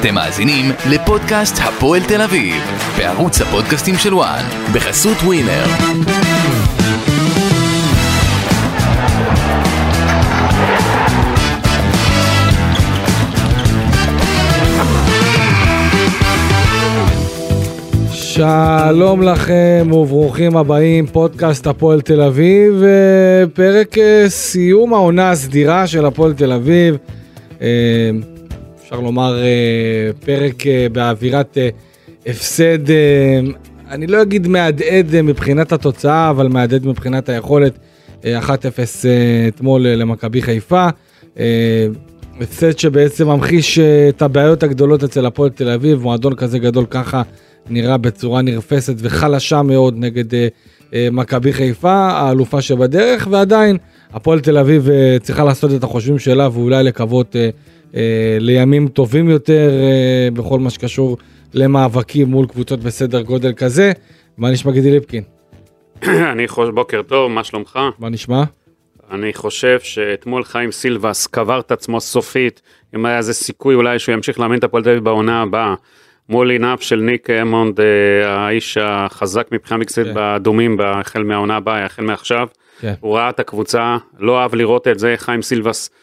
אתם מאזינים לפודקאסט הפועל תל אביב, בערוץ הפודקאסטים של וואן, בחסות ווינר. שלום לכם וברוכים הבאים, פודקאסט הפועל תל אביב, אה, פרק אה, סיום העונה הסדירה של הפועל תל אביב. אה, אפשר לומר פרק באווירת הפסד, אני לא אגיד מהדהד מבחינת התוצאה, אבל מהדהד מבחינת היכולת. 1-0 אתמול למכבי חיפה. הפסד שבעצם ממחיש את הבעיות הגדולות אצל הפועל תל אביב, מועדון כזה גדול ככה נראה בצורה נרפסת וחלשה מאוד נגד אה, אה, מכבי חיפה, האלופה שבדרך, ועדיין הפועל תל אביב אה, צריכה לעשות את החושבים שלה ואולי לקוות אה, אה, לימים טובים יותר אה, בכל מה שקשור למאבקים מול קבוצות בסדר גודל כזה. מה נשמע גידי ליפקין? אני חושב, בוקר טוב, מה שלומך? מה נשמע? אני חושב שאתמול חיים סילבס קבר את עצמו סופית, אם היה איזה סיכוי אולי שהוא ימשיך לאמן את הפועל תל אביב בעונה הבאה. מול עיניו של ניק אמונד, אה, האיש החזק מבחינה מקצועית כן. באדומים, החל מהעונה הבאה, החל מעכשיו. כן. הוא ראה את הקבוצה, לא אהב לראות את זה, חיים סילבס אה,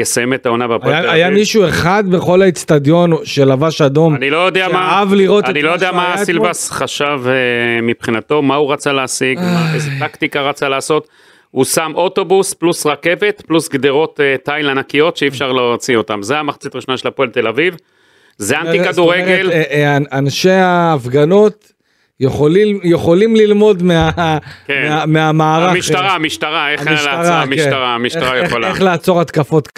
יסיים את העונה בפועל היה, היה מישהו אחד בכל האצטדיון שלבש אדום, אני לא יודע מה, לראות אני לא יודע מה סילבס חשב uh, מבחינתו, מה הוא רצה להשיג, איזה טקטיקה רצה לעשות. הוא שם אוטובוס פלוס רכבת פלוס גדרות uh, תיל ענקיות שאי אפשר להוציא אותם. זה המחצית הראשונה של הפועל תל אביב. זה אנטי כדורגל. אה, אה, אנשי ההפגנות יכולים, יכולים ללמוד מה, כן. מה, מהמערך. המשטרה, המשטרה, איך המשטרה, לעצור, כן. המשטרה, המשטרה איך, יכולה. איך, לעצור התקפות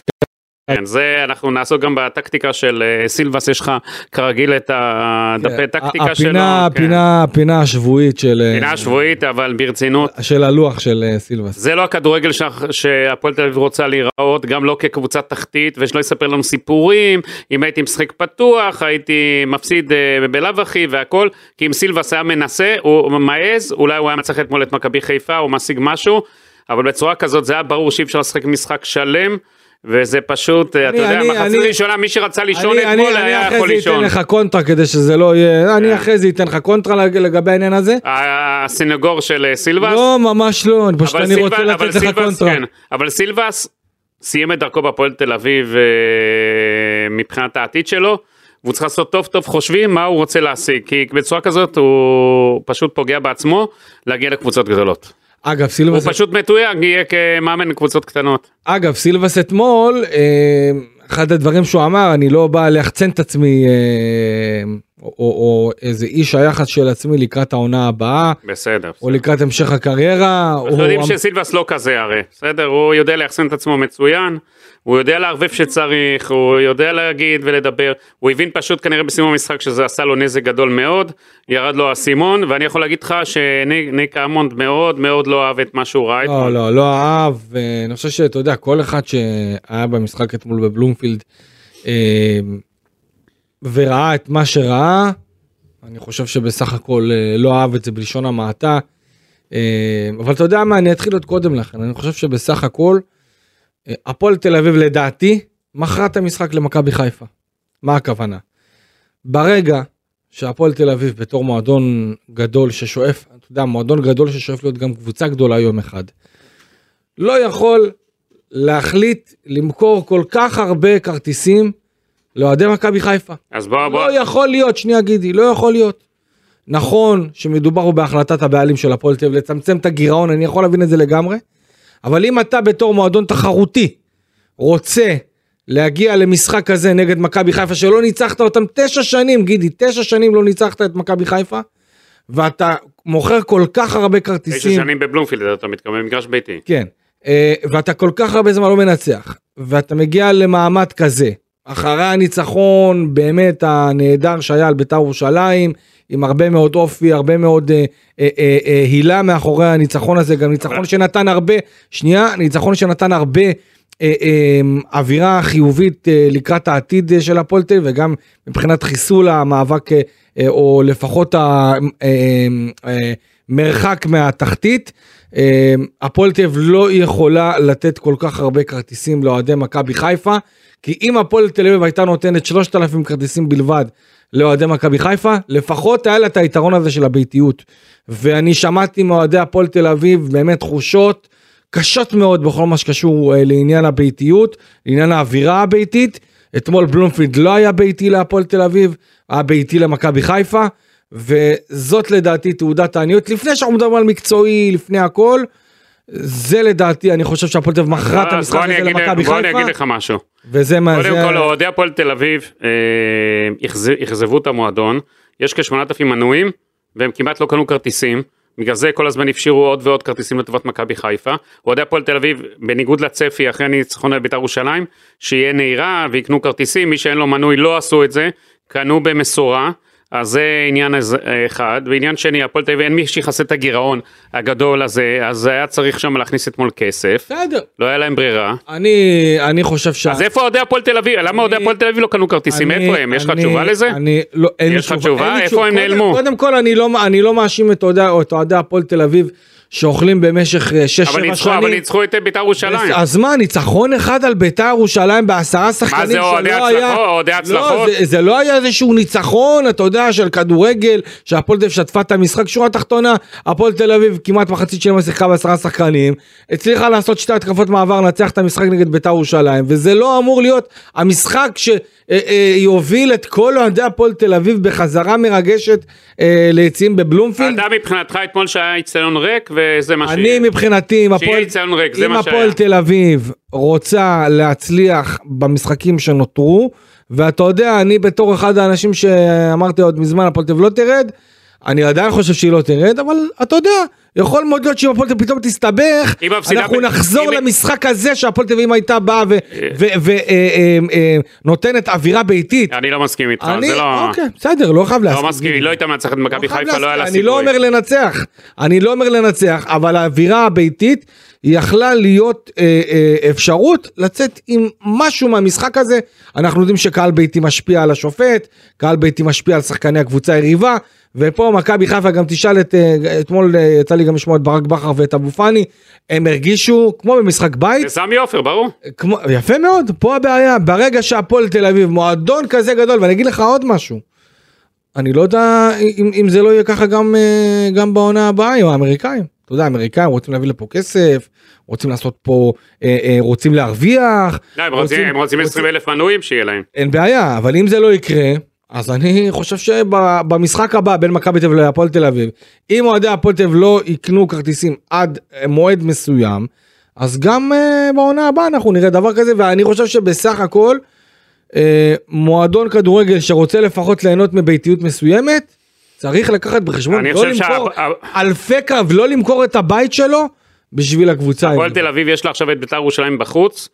כן, זה אנחנו נעסוק גם בטקטיקה של אה, סילבס, יש לך כרגיל את הדפי כן, טקטיקה שלו. הפינה, הפינה, כן. הפינה השבועית של... אה, פינה השבועית, אבל ברצינות. של הלוח של אה, סילבס. זה לא הכדורגל שהפועל תל אביב רוצה להיראות, גם לא כקבוצת תחתית, ושלא יספר לנו סיפורים, אם הייתי משחק פתוח, הייתי מפסיד בלאו הכי והכל, כי אם סילבס היה מנסה, הוא מעז, אולי הוא היה מצליח אתמול את מכבי חיפה, הוא משיג משהו, אבל בצורה כזאת זה היה ברור שאי אפשר לשחק משחק שלם. וזה פשוט, אני, אתה יודע, מחצית ראשונה מי שרצה לישון אני, אתמול אני, היה יכול לישון. אני אחרי זה אתן לך קונטרה כדי שזה לא יהיה, אני כן. אחרי זה אתן לך קונטרה לגבי העניין הזה. הסינגור של אה, סילבס? לא, ממש לא, פשוט אני רוצה לתת לך קונטרה. כן, אבל סילבס סיים את דרכו בפועל תל אביב אה, מבחינת העתיד שלו. והוא צריך לעשות טוב טוב חושבים מה הוא רוצה להשיג, כי בצורה כזאת הוא פשוט פוגע בעצמו להגיע לקבוצות גדולות. אגב, סילבס... הוא פשוט מתויג, יהיה כמאמן קבוצות קטנות. אגב, סילבס אתמול, אה, אחד הדברים שהוא אמר, אני לא בא ליחצן את עצמי, אה, או, או, או איזה איש היחס של עצמי לקראת העונה הבאה. בסדר. או בסדר. לקראת המשך הקריירה. אנחנו יודעים שסילבס לא כזה הרי, בסדר? הוא יודע ליחסן את עצמו מצוין. הוא יודע לערבב שצריך, הוא יודע להגיד ולדבר, הוא הבין פשוט כנראה בסיום המשחק שזה עשה לו נזק גדול מאוד, ירד לו האסימון, ואני יכול להגיד לך שניק אמונד מאוד מאוד לא אהב את מה שהוא ראה אתמול. לא, לא, לא אהב, אני חושב שאתה יודע, כל אחד שהיה במשחק אתמול בבלומפילד, אה, וראה את מה שראה, אני חושב שבסך הכל אה, לא אהב את זה בלשון המעטה. אה, אבל אתה יודע מה, אני אתחיל עוד קודם לכן, אני חושב שבסך הכל, הפועל תל אביב לדעתי מכרה את המשחק למכבי חיפה. מה הכוונה? ברגע שהפועל תל אביב בתור מועדון גדול ששואף, אתה יודע, מועדון גדול ששואף להיות גם קבוצה גדולה יום אחד, לא יכול להחליט למכור כל כך הרבה כרטיסים לאוהדי מכבי חיפה. אז בוא בוא. לא יכול להיות, שנייה גידי, לא יכול להיות. נכון שמדובר בהחלטת הבעלים של הפועל תל אביב לצמצם את הגירעון, אני יכול להבין את זה לגמרי. אבל אם אתה בתור מועדון תחרותי רוצה להגיע למשחק כזה נגד מכבי חיפה שלא ניצחת אותם תשע שנים, גידי, תשע שנים לא ניצחת את מכבי חיפה, ואתה מוכר כל כך הרבה כרטיסים. תשע שנים בבלומפילד אתה מתכוון מגרש ביתי. כן, אה, ואתה כל כך הרבה זמן לא מנצח, ואתה מגיע למעמד כזה, אחרי הניצחון באמת הנהדר שהיה על בית"ר ירושלים, עם הרבה מאוד אופי, הרבה מאוד אה, אה, אה, אה, הילה מאחורי הניצחון הזה, גם ניצחון שנתן הרבה, שנייה, ניצחון שנתן הרבה אה, אה, אווירה חיובית אה, לקראת העתיד אה, של הפועל תל וגם מבחינת חיסול המאבק, אה, אה, או לפחות המרחק אה, אה, מהתחתית. אה, הפועל תל אביב לא יכולה לתת כל כך הרבה כרטיסים לאוהדי מכבי חיפה, כי אם הפועל תל אביב הייתה נותנת 3,000 כרטיסים בלבד לאוהדי מכבי חיפה, לפחות היה לה את היתרון הזה של הביתיות. ואני שמעתי מאוהדי הפועל תל אביב באמת תחושות קשות מאוד בכל מה שקשור אה, לעניין הביתיות, לעניין האווירה הביתית. אתמול בלומפילד לא היה ביתי להפועל תל אביב, היה ביתי למכבי חיפה, וזאת לדעתי תעודת העניות. לפני שאנחנו מדברים על מקצועי, לפני הכל, זה לדעתי, אני חושב שהפועל תל אביב מכרה את המשחק הזה למכבי בוא אני חיפה, אגיד לך משהו. וזה מה קודם זה... כל אוהדי הפועל תל אביב אה, אכז- אכזבו את המועדון, יש כ-8,000 מנויים והם כמעט לא קנו כרטיסים, בגלל זה כל הזמן הפשירו עוד ועוד כרטיסים לטובת מכבי חיפה. אוהדי הפועל תל אביב, בניגוד לצפי אחרי הניצחון על בית"ר ירושלים, שיהיה נהירה ויקנו כרטיסים, מי שאין לו מנוי לא עשו את זה, קנו במשורה. אז זה עניין אחד, ועניין שני, הפועל תל אביב אין מי שיכסה את הגירעון הגדול הזה, אז היה צריך שם להכניס אתמול כסף, בסדר. לא היה להם ברירה. אני, אני חושב ש... אז איפה אוהדי הפועל תל אביב? למה אוהדי הפועל תל אביב לא קנו כרטיסים? איפה הם? יש לך תשובה לזה? אני, לא, אין לי יש לך תשובה? איפה הם נעלמו? קודם כל, אני לא, אני לא מאשים את אוהדי הפועל תל אביב שאוכלים במשך 6-7 אבל שנים. אבל ניצחו את בית"ר ירושלים. אז מה, ניצחון אחד על בית"ר ירושלים בעשרה שחקנים זה אוהדי שלא הצלחות? היה... אוהדי הצלחות? לא, זה, זה לא היה איזשהו ניצחון, אתה יודע, של כדורגל, שהפועל תל אביב שטפה את המשחק. שורה תחתונה, הפועל תל אביב כמעט מחצית שלמה שיחקה בעשרה שחקנים, הצליחה לעשות שתי התקפות מעבר, לנצח את המשחק נגד בית"ר ירושלים, וזה לא אמור להיות המשחק שיוביל את כל אוהדי הפועל תל אביב בחזרה מרגשת אה, ליציאים בבלומפילד. אתה מבחינתך אתמול שהיה איצטדיון ריק וזה מה אני שיהיה. מבחינתי, אם הפועל, ריק, אם הפועל. תל אביב רוצה להצליח במשחקים שנותרו, ואתה יודע, אני בתור אחד האנשים שאמרתי עוד מזמן, הפועל תל אביב לא תרד, אני עדיין חושב שהיא לא תרד, אבל אתה יודע, יכול מאוד להיות שאם הפועל פתאום תסתבך, אנחנו ב- נחזור אם למשחק הזה שהפועל תל אביב הייתה באה ונותנת אווירה ביתית. אני לא מסכים איתך, אני, זה לא... אוקיי, בסדר, לא חייב להסכים. לא מסכים, היא לא הייתה מנצחת מכבי לא חייב חיפה, לא היה לה. סיכוי. אני לא אומר לנצח, אני לא אומר לנצח, אבל האווירה הביתית יכלה להיות אה, אה, אפשרות לצאת עם משהו מהמשחק הזה. אנחנו יודעים שקהל ביתי משפיע על השופט, קהל ביתי משפיע על שחקני הקבוצה היריבה, ופה מכבי חיפה גם תשאל את, אה, אתמול אה, יצא לי גם לשמוע את ברק בכר ואת אבו פאני, הם הרגישו כמו במשחק בית, וסמי עופר, ברור. כמו, יפה מאוד, פה הבעיה, ברגע שהפועל תל אביב, מועדון כזה גדול, ואני אגיד לך עוד משהו, אני לא יודע אם, אם זה לא יהיה ככה גם, אה, גם בעונה הבאה עם האמריקאים. אתה יודע, האמריקאים רוצים להביא לפה כסף, רוצים לעשות פה, אה, אה, רוצים להרוויח. לא, הם רוצים- הם רוצים 20 אלף מנויים שיהיה להם. אין בעיה, אבל אם זה לא יקרה, אז אני חושב שבמשחק הבא בין מכבי תל אביב להפועל תל אביב, אם אוהדי הפועל תל אביב לא יקנו כרטיסים עד מועד מסוים, אז גם uh, בעונה הבאה אנחנו נראה דבר כזה, ואני חושב שבסך הכל, uh, מועדון כדורגל שרוצה לפחות ליהנות מביתיות מסוימת, צריך לקחת בחשבון, לא למכור שה- אלפי קו, לא למכור את הבית שלו בשביל הקבוצה. הפועל. תל אביב יש לה עכשיו את בית"ר ירושלים בחוץ.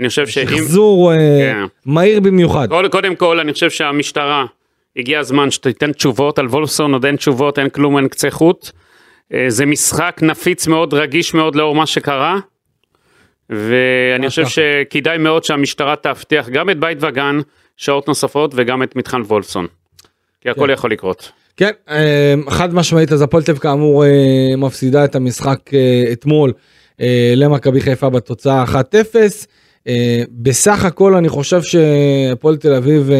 אני חושב שאם... שחזור uh, כן. מהיר במיוחד. קודם- קודם כל, אני חושב שהמשטרה, הגיע הזמן שתיתן תשובות על וולפסון, עוד אין תשובות, אין כלום, אין קצה חוט. אה, זה משחק נפיץ מאוד, רגיש מאוד לאור מה שקרה. ואני חושב. שכדאי מאוד שהמשטרה תבטיח גם את בית וגן שעות נוספות וגם את מתחם וולפסון. כי הכל כן. יכול לקרות. כן, אה, חד משמעית, אז הפועל תל אביב כאמור אה, מפסידה את המשחק אה, אתמול אה, למכבי חיפה בתוצאה 1-0. אה, בסך הכל אני חושב שהפועל תל אביב אה,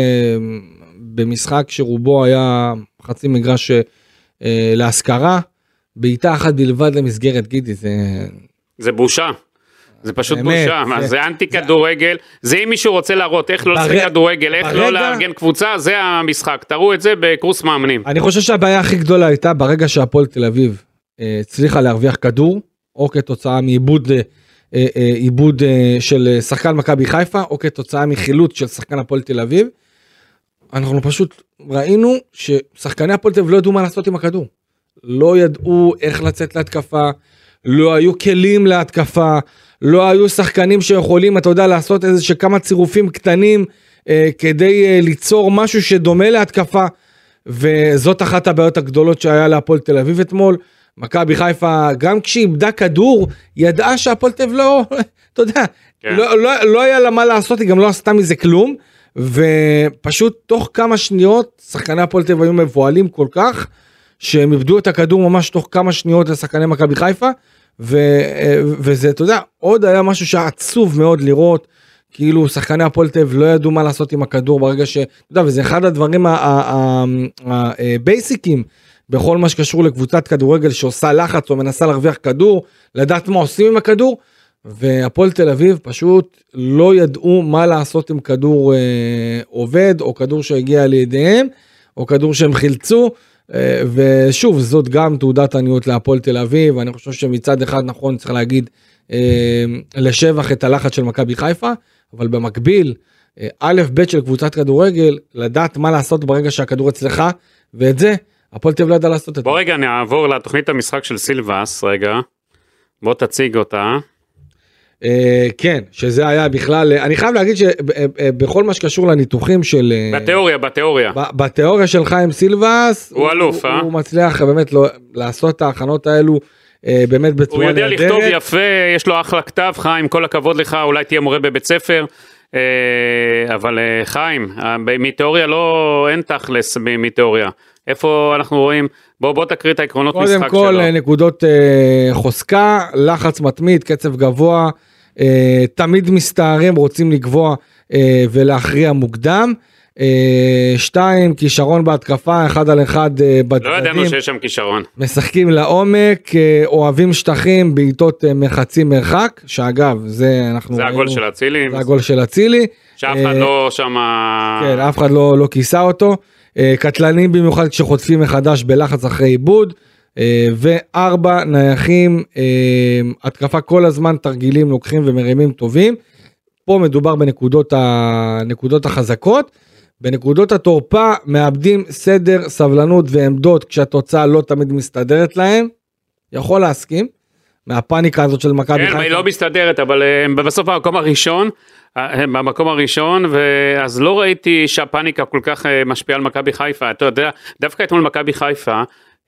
במשחק שרובו היה חצי מגרש אה, להשכרה, בעיטה אחת בלבד למסגרת גידי, זה... זה בושה. זה פשוט באמת, בושה, זה- זה אנטי כדורגל, זה אם מישהו רוצה להראות איך לא לשחק ברגע- כדורגל, איך ברגע- לא לארגן קבוצה, זה המשחק, תראו את זה בקורס מאמנים. אני חושב שהבעיה הכי גדולה הייתה ברגע שהפועל תל אביב אה, הצליחה להרוויח כדור, או כתוצאה מעיבוד אה, עיבוד אה, של אה, שחקן מכבי חיפה, או כתוצאה מחילוץ של שחקן הפועל תל אביב. אנחנו פשוט ראינו ששחקני הפועל תל אביב לא ידעו מה לעשות עם הכדור. לא ידעו איך לצאת להתקפה, לא היו כלים להתקפה, לא היו שחקנים שיכולים, אתה יודע, לעשות איזה שכמה צירופים קטנים אה, כדי אה, ליצור משהו שדומה להתקפה. וזאת אחת הבעיות הגדולות שהיה להפועל תל אביב אתמול. מכבי חיפה, גם כשהיא איבדה כדור, ידעה שהפועל תל אביב לא, אתה יודע, כן. לא, לא, לא היה לה מה לעשות, היא גם לא עשתה מזה כלום. ופשוט תוך כמה שניות, שחקני הפועל תל אביב היו מבוהלים כל כך, שהם איבדו את הכדור ממש תוך כמה שניות לשחקני מכבי חיפה. ו, וזה, אתה יודע, עוד היה משהו שהיה עצוב מאוד לראות, כאילו שחקני הפועל תל אביב לא ידעו מה לעשות עם הכדור ברגע ש... אתה יודע, וזה אחד הדברים הבייסיקים בכל מה שקשור לקבוצת כדורגל שעושה לחץ או מנסה להרוויח כדור, לדעת מה עושים עם הכדור, והפועל תל אביב פשוט לא ידעו מה לעשות עם כדור אה, עובד או כדור שהגיע לידיהם או כדור שהם חילצו. אה, ושוב זאת גם תעודת עניות להפועל תל אביב אני חושב שמצד אחד נכון צריך להגיד אה, לשבח את הלחץ של מכבי חיפה אבל במקביל אה, א' ב' של קבוצת כדורגל לדעת מה לעשות ברגע שהכדור אצלך ואת זה הפועל תל אביב לא ידע לעשות את זה. בוא רגע נעבור לתוכנית המשחק של סילבס רגע. בוא תציג אותה. אה, כן, שזה היה בכלל, אני חייב להגיד שבכל מה שקשור לניתוחים של... אה, בתיאוריה, בתיאוריה. בתיאוריה של חיים סילבס, הוא אלוף, אה? הוא מצליח באמת לא, לעשות את ההכנות האלו. אה, באמת בצורה נהדרת. הוא יודע לכתוב יפה, יש לו אחלה כתב, חיים, כל הכבוד לך, אולי תהיה מורה בבית ספר. אבל חיים, מתיאוריה לא, אין תכלס מתיאוריה. איפה אנחנו רואים, בוא בוא תקריא את העקרונות משחק שלו. קודם כל נקודות חוזקה, לחץ מתמיד, קצב גבוה. אה, תמיד מסתערים, רוצים לקבוע אה, ולהכריע מוקדם. אה, שתיים, כישרון בהתקפה, אחד על אחד בצדדים. לא ידענו שיש שם כישרון. משחקים לעומק, אוהבים שטחים, בעיטות מחצי מרחק, שאגב, זה אנחנו... זה הגול של אצילי. זה הגול של אצילי. שאף אחד לא שם... כן, אף אחד לא, לא כיסה אותו. קטלנים במיוחד כשחוטפים מחדש בלחץ אחרי עיבוד. אה, וארבע נייחים, אה, התקפה כל הזמן, תרגילים לוקחים ומרימים טובים. פה מדובר בנקודות הנקודות החזקות. בנקודות התורפה מאבדים סדר, סבלנות ועמדות כשהתוצאה לא תמיד מסתדרת להם. יכול להסכים. מהפאניקה הזאת של מכבי חיפה. כן, היא לא מסתדרת, אבל אה, הם בסוף במקום הראשון, הם במקום הראשון, ואז לא ראיתי שהפאניקה כל כך משפיעה על מכבי חיפה. אתה יודע, דווקא אתמול מכבי חיפה,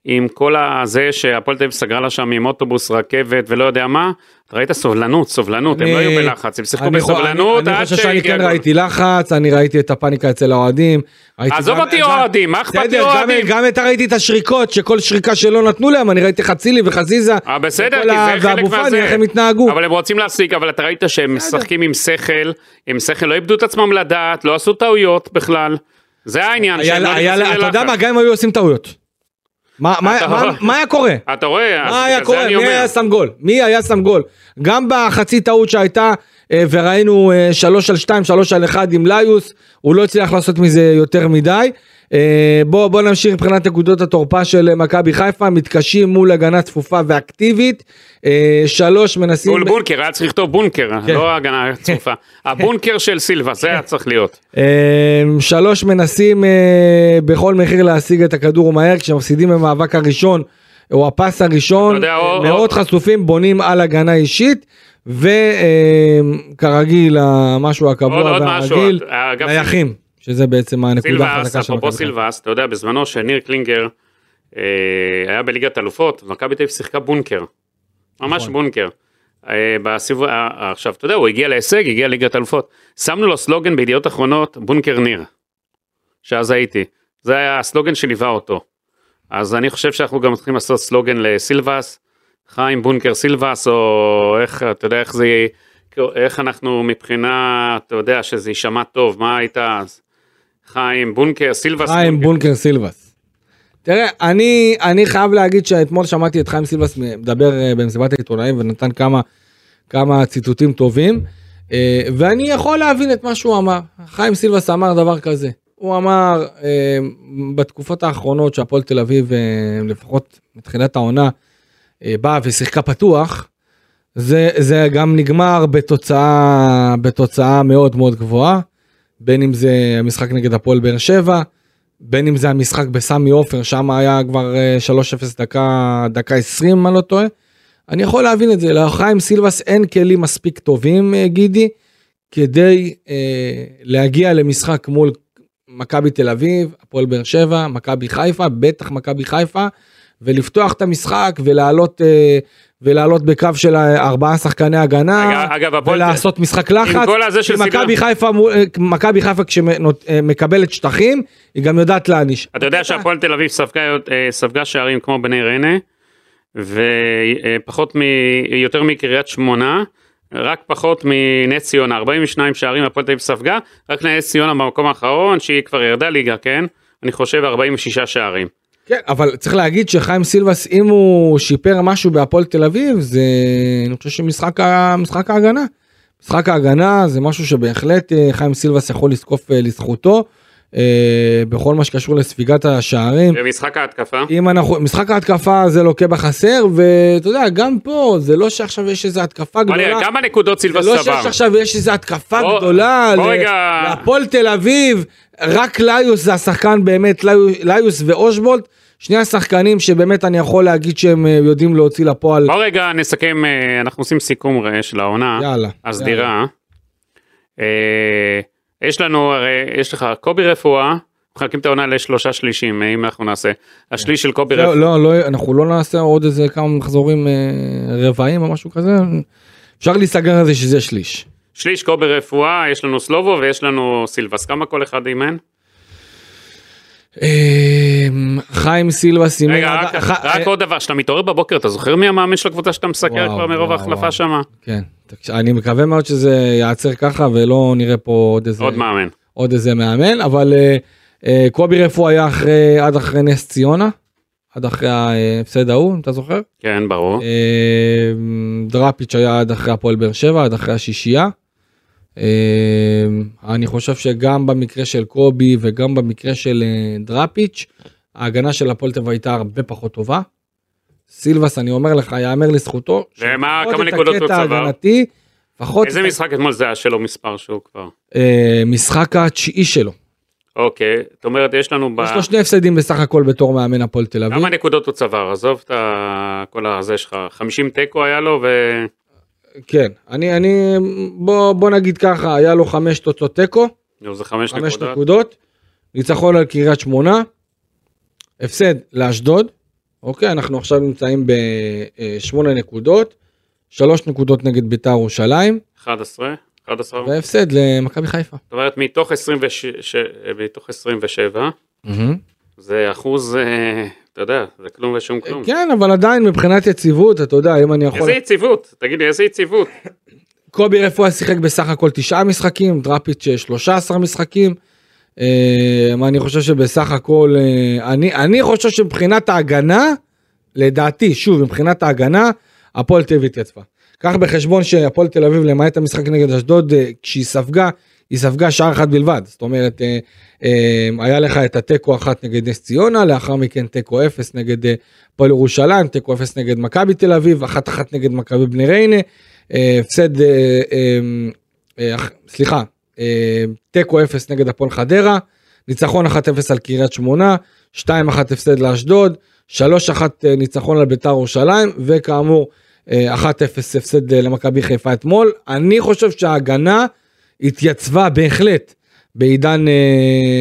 עם כל הזה שהפועל תל אביב סגרה לה שם עם אוטובוס, רכבת ולא יודע מה, ראית סובלנות, סובלנות, אני, הם לא היו בלחץ, הם שיחקו בסובלנות אני, אני חושב שאני כן ראיתי לחץ, אני ראיתי את הפאניקה אצל האוהדים. עזוב אותי אוהדים, מה אכפת לי אוהדים? גם אתה ראיתי את השריקות, שכל שריקה שלא נתנו להם, אני ראיתי חצילי וחזיזה. אה, בסדר, כי זה חלק מהזה. איך הם התנהגו. אבל הם רוצים להסיק, אבל אתה ראית שהם משחקים עם שכל, עם שכל, לא איבדו את עצמם לדעת, לא עשו טעויות בכלל. זה העניין. לא אתה יודע מה, גם אם היו עושים טעויות. מה, מה, מה, מה היה קורה? אתה רואה, מה היה קורה? מי היה שם גול? מי היה שם גול? גם בחצי טעות שהייתה אה, וראינו 3 אה, על 2, 3 על 1 עם ליוס, הוא לא הצליח לעשות מזה יותר מדי. אה, בוא, בוא נמשיך מבחינת נקודות התורפה של מכבי חיפה, מתקשים מול הגנה צפופה ואקטיבית. אה, שלוש מנסים... מול בונקר, היה צריך לכתוב בונקר, כן. לא הגנה צפופה. הבונקר של סילבה, זה היה צריך להיות. אה, שלוש מנסים בכל מחיר להשיג את הכדור מהר, כשמפסידים במאבק הראשון, או הפס הראשון, יודע, מאוד או... חשופים, בונים על הגנה אישית. וכרגיל, המשהו הקבוע והרגיל, נייחים. שזה בעצם הנקודה החזקה של מכבי חיפה. סילבס, אתה יודע, בזמנו שניר קלינגר אה, היה בליגת אלופות, מכבי תל אביב שיחקה בונקר. ממש נכון. בונקר. אה, בסיבוב, אה, עכשיו, אתה יודע, הוא הגיע להישג, הגיע לליגת אלופות. שמנו לו סלוגן בידיעות אחרונות, בונקר ניר. שאז הייתי. זה היה הסלוגן שליווה אותו. אז אני חושב שאנחנו גם צריכים לעשות סלוגן לסילבס, חיים בונקר סילבס, או איך, אתה יודע, איך זה, איך אנחנו מבחינה, אתה יודע, שזה יישמע טוב, מה הייתה אז? חיים בונקר סילבס. חיים בונקר, סילבס. תראה, אני, אני חייב להגיד שאתמול שמעתי את חיים סילבס מדבר אה, במסיבת העיתונאים ונתן כמה, כמה ציטוטים טובים, אה, ואני יכול להבין את מה שהוא אמר. חיים סילבס אמר דבר כזה, הוא אמר אה, בתקופות האחרונות שהפועל תל אביב, לפחות מתחילת העונה, באה ושיחקה פתוח, זה, זה גם נגמר בתוצאה, בתוצאה מאוד מאוד גבוהה. בין אם זה המשחק נגד הפועל באר שבע, בין אם זה המשחק בסמי עופר, שם היה כבר 3-0 אה, דקה, דקה 20 אם אני לא טועה. אני יכול להבין את זה, לחיים סילבס אין כלים מספיק טובים, אה, גידי, כדי אה, להגיע למשחק מול מכבי תל אביב, הפועל באר שבע, מכבי חיפה, בטח מכבי חיפה, ולפתוח את המשחק ולעלות אה, ולעלות בקו של ארבעה שחקני הגנה, אגב, ולעשות משחק לחץ, כי מכבי חיפה, מכבי חיפה כשמקבלת שטחים, היא גם יודעת להעניש. אתה יודע שהפועל תל אביב ספגה, אה, ספגה שערים כמו בני ריינה, ופחות מ... יותר מקריית שמונה, רק פחות מנס ציונה, 42 שערים הפועל תל אביב ספגה, רק נס ציונה במקום האחרון, שהיא כבר ירדה ליגה, כן? אני חושב 46 שערים. כן, אבל צריך להגיד שחיים סילבס, אם הוא שיפר משהו בהפועל תל אביב, זה, אני חושב שמשחק משחק ההגנה. משחק ההגנה זה משהו שבהחלט אה, חיים סילבס יכול לזקוף אה, לזכותו, אה, בכל מה שקשור לספיגת השערים. במשחק ההתקפה, אם אנחנו, משחק ההתקפה זה לוקה בחסר, ואתה יודע, גם פה, זה לא שעכשיו יש איזו התקפה גדולה. כמה נקודות זה סילבס לא צבר? שיש עכשיו יש איזו התקפה בוא- גדולה בוא. להפועל תל אביב, רק ליוס זה השחקן באמת, ליוס ואושבולט, שני השחקנים שבאמת אני יכול להגיד שהם אה, יודעים להוציא לפועל. בוא רגע נסכם, אה, אנחנו עושים סיכום של העונה, יאללה. הסדירה. אה, יש לנו, הרי יש לך קובי רפואה, מחלקים את העונה לשלושה שלישים, אה, אם אנחנו נעשה. השליש של קובי לא, רפואה, לא, לא, אנחנו לא נעשה עוד איזה כמה מחזורים רבעים או משהו כזה. אפשר להיסגר על זה שזה שליש. שליש קובי רפואה, יש לנו סלובו ויש לנו סילבס, כמה כל אחד אימן? אה, חיים סילבה סימן... רגע, רק, רק עוד דבר, כשאתה מתעורר בבוקר, אתה זוכר מי המאמן של הקבוצה שאתה מסקר כבר מרוב ההחלפה. שמה? כן, אני מקווה מאוד שזה ייעצר ככה ולא נראה פה עוד איזה... עוד מאמן. עוד איזה מאמן, אבל אה, אה, קובי רפו היה אחרי, עד אחרי נס ציונה, עד אחרי ההפסד ההוא, אתה זוכר? כן, ברור. אה, דראפיץ' היה עד אחרי הפועל באר שבע, עד אחרי השישייה. אה, אני חושב שגם במקרה של קובי וגם במקרה של אה, דראפיץ', ההגנה של הפועל אביב הייתה הרבה פחות טובה. סילבס, אני אומר לך, יאמר לזכותו. ומה, כמה נקודות הוא צבר? לפחות איזה משחק אתמול זה היה שלו מספר שהוא כבר? אה, משחק התשיעי שלו. אוקיי, זאת אומרת, יש לנו. יש לו שני הפסדים בסך הכל בתור מאמן הפועל תל אביב. כמה נקודות הוא צבר? עזוב את כל הזה שלך, 50 תיקו היה לו ו... כן, אני, אני, בוא, בוא נגיד ככה, היה לו חמש תוצאות תיקו, זה חמש חמש נקודות. נקודות, ניצחון על קריית שמונה, הפסד לאשדוד, אוקיי, אנחנו עכשיו נמצאים בשמונה נקודות, שלוש נקודות נגד ביתר ירושלים, 11, 11, והפסד למכבי חיפה. זאת אומרת מתוך 26, מתוך 27, זה אחוז, אה, אתה יודע, זה כלום ושום כלום. כן, אבל עדיין מבחינת יציבות, אתה יודע, אם אני יכול... איזה יציבות, תגיד לי, איזה יציבות. קובי רפואה שיחק בסך הכל תשעה משחקים, דראפיץ' 13 משחקים. אה, אני חושב שבסך הכל, אה, אני, אני חושב שמבחינת ההגנה, לדעתי, שוב, מבחינת ההגנה, הפועל תל אביב התייצבה. קח בחשבון שהפועל תל אביב, למעט המשחק נגד אשדוד, אה, כשהיא ספגה, היא ספגה שער אחד בלבד. זאת אומרת, אה, אה, היה לך את התיקו אחת נגד נס ציונה, לאחר מכן תיקו אפס נגד אה, הפועל ירושלים, תיקו אפס נגד מכבי תל אביב, אחת אחת נגד מכבי בני ריינה, הפסד, סליחה, תיקו אפס נגד הפועל חדרה, ניצחון 1-0 על קריית שמונה, 2-1 הפסד לאשדוד, 3-1 אה, ניצחון על ביתר ירושלים, וכאמור אה, 1-0 הפסד למכבי חיפה אתמול. אני חושב שההגנה התייצבה בהחלט בעידן אה,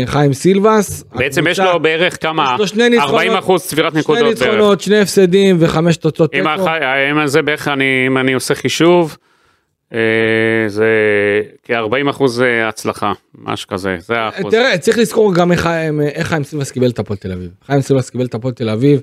חיים סילבס. בעצם יש לו בערך כמה, יש לו שני ניצחונות, 40 אחוז צבירת שני נקודות בערך. ניצחונות, שני הפסדים וחמש תוצאות תיקו. אם זה בערך, אני- אם אני עושה חישוב, אה, זה כ-40 אחוז אה, הצלחה, משהו כזה, זה האחוז. תראה, צריך לזכור גם איך חיים- איך חיים סילבס קיבל את הפועל תל אביב. חיים סילבס קיבל את הפועל תל אביב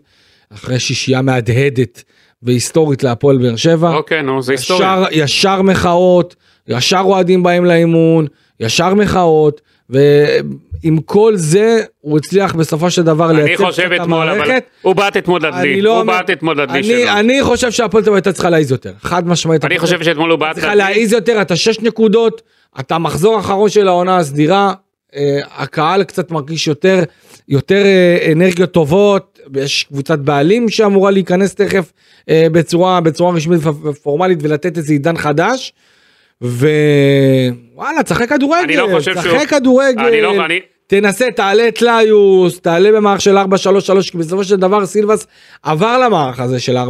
אחרי שישייה מהדהדת והיסטורית להפועל באר שבע. אוקיי, נו, זה היסטוריה. ישר, ישר מחאות, ישר אוהדים באים לאימון, ישר מחאות, ועם כל זה הוא הצליח בסופו של דבר אני לייצב חושב קצת את אתמול, אבל המערכת. הוא בעט אתמול אני לדלי, לא הוא בעט אתמול לדלי אני, שלו. אני חושב שהפועל תל אביב הייתה צריכה להעיז יותר, חד משמעית. אני חושב שאתמול הוא בעט צריכה לדלי. להעיז יותר, אתה שש נקודות, אתה מחזור אחרון של העונה הסדירה, אה, הקהל קצת מרגיש יותר, יותר אה, אנרגיות טובות, יש קבוצת בעלים שאמורה להיכנס תכף אה, בצורה, בצורה רשמית ופורמלית ולתת איזה עידן חדש. ווואלה, תשחק כדורגל, אני לא חושב שהוא- תשחק כדורגל, אני לא, אני, תנסה, תעלה את ליוס, תעלה במערך של 4-3-3, כי בסופו של דבר סילבס עבר למערך הזה של 4-3-3,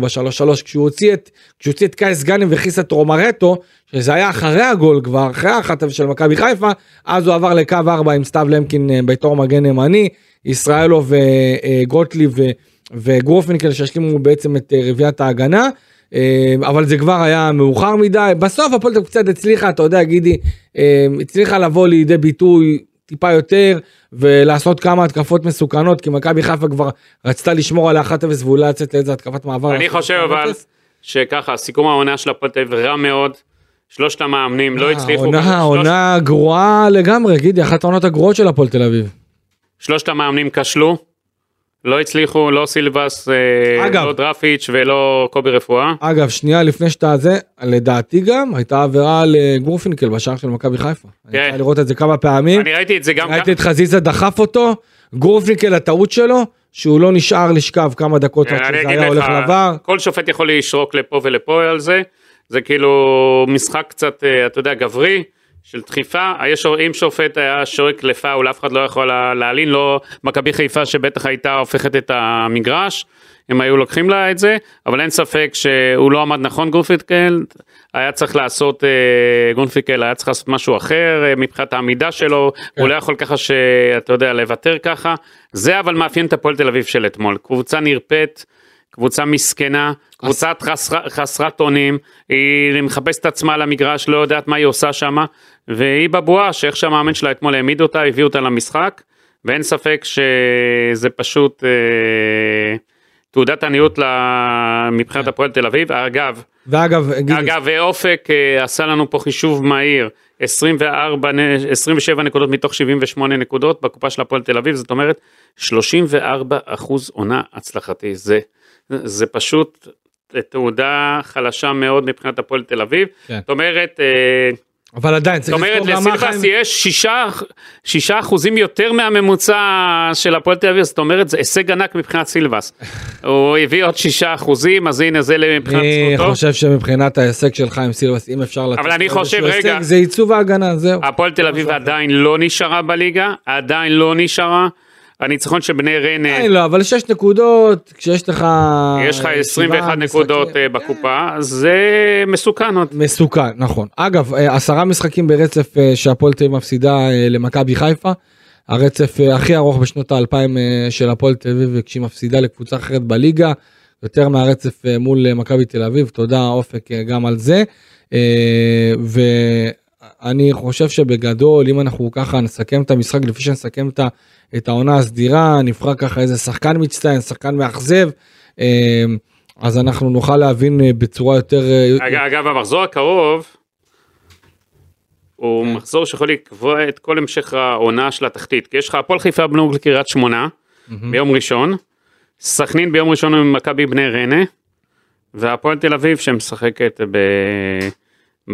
כשהוא הוציא את, כשהוא הוציא את קייס גאנם והכניס את רומרטו, שזה היה אחרי הגול כבר, אחרי החטף של מכבי חיפה, אז הוא עבר לקו 4 עם סתיו למקין אה, בתור מגן ימני, ישראלוב וגוטליב ו- וגרופנקל שהשלימו בעצם את אה, רביעיית ההגנה. אה, אבל זה כבר היה מאוחר מדי, בסוף הפועל תל אביב קצת הצליחה, אתה יודע גידי, אה, הצליחה לבוא לידי ביטוי טיפה יותר ולעשות כמה התקפות מסוכנות כי מכבי חיפה כבר רצתה לשמור על ה-1-0 ואולי לצאת לאיזה התקפת מעבר. אני חושב 1-0. אבל שככה, סיכום העונה של הפועל תל אביב רע מאוד. שלושת המאמנים לא אה, הצליחו. עונה, עונה גרועה לגמרי, גידי, אחת העונות הגרועות של הפועל תל אביב. שלושת המאמנים כשלו. לא הצליחו, לא סילבס, אה, אגב. לא דרפיץ' ולא קובי רפואה. אגב, שנייה לפני שאתה זה, לדעתי גם הייתה עבירה לגורפינקל בשער של מכבי חיפה. אני כן. צריך לראות את זה כמה פעמים. אני ראיתי את זה גם ראיתי את חזיזה דחף אותו, גורפינקל הטעות שלו, שהוא לא נשאר לשכב כמה דקות עד אני שזה היה הולך לך, לעבר. כל שופט יכול לשרוק לפה ולפה על זה, זה כאילו משחק קצת, אה, אתה יודע, גברי, של דחיפה, יש- אם שופט היה שורק לפאול, אף אחד לא יכול לה- להלין, לא מכבי חיפה שבטח הייתה הופכת את המגרש, הם היו לוקחים לה את זה, אבל אין ספק שהוא לא עמד נכון גונפיקל, היה צריך לעשות, אה, גונפיקל היה צריך לעשות משהו אחר אה, מבחינת העמידה שלו, הוא לא יכול ככה שאתה יודע, לוותר ככה, זה אבל מאפיין את הפועל תל אביב של אתמול, קבוצה נרפאת. קבוצה מסכנה, קבוצת חסר, חסרת אונים, היא מחפשת עצמה על המגרש, לא יודעת מה היא עושה שם, והיא בבועה שאיך שהמאמן שלה אתמול העמיד אותה, הביא אותה למשחק, ואין ספק שזה פשוט אה, תעודת עניות מבחינת הפועל תל אביב. אגב, ואגב, אגב, אופק אה, עשה לנו פה חישוב מהיר, 24, נ- 27 נקודות מתוך 78 נקודות בקופה של הפועל תל אביב, זאת אומרת 34 אחוז עונה הצלחתי, זה, זה פשוט תעודה חלשה מאוד מבחינת הפועל תל אביב, כן. זאת אומרת, אה, אבל עדיין, זאת צריך אומרת לזכור מה לסילבס חיים... יש שישה, שישה אחוזים יותר מהממוצע של הפועל תל אביב, זאת אומרת זה הישג ענק מבחינת סילבס, הוא הביא עוד שישה אחוזים, אז הנה זה מבחינת אני זכותו. חושב שמבחינת ההישג של חיים סילבס, אם אפשר לתת אבל אני חושב, רגע. הישג, זה עיצוב ההגנה, זהו. הפועל תל אביב עדיין לא נשארה בליגה, עדיין לא נשארה. הניצחון של בני ריינה, עדיין לא, אבל 6 נקודות, כשיש לך... יש לך אה, 21 שבעה נקודות אה, בקופה, זה מסוכן עוד. מסוכן, נכון. אגב, אה, עשרה משחקים ברצף אה, שהפועל תל אביב מפסידה אה, למכבי חיפה. הרצף אה, הכי ארוך בשנות האלפיים אה, של הפועל תל אביב כשהיא מפסידה לקבוצה אחרת בליגה. יותר מהרצף אה, מול אה, מכבי תל אביב, תודה אופק אה, גם על זה. אה, ואני חושב שבגדול, אם אנחנו ככה נסכם את המשחק, לפי שנסכם את את העונה הסדירה, נבחר ככה איזה שחקן מצטיין, שחקן מאכזב. אה, אז אנחנו נוכל להבין אה, בצורה יותר אה, אג- אגב, המחזור הקרוב, הוא כן. מחזור שיכול לקבוע את כל המשך העונה של התחתית. כי יש לך הפועל חיפה בנו לקריית שמונה, ביום ראשון, סכנין ביום ראשון עם מכבי בני ריינה, והפועל תל אביב שמשחקת ב...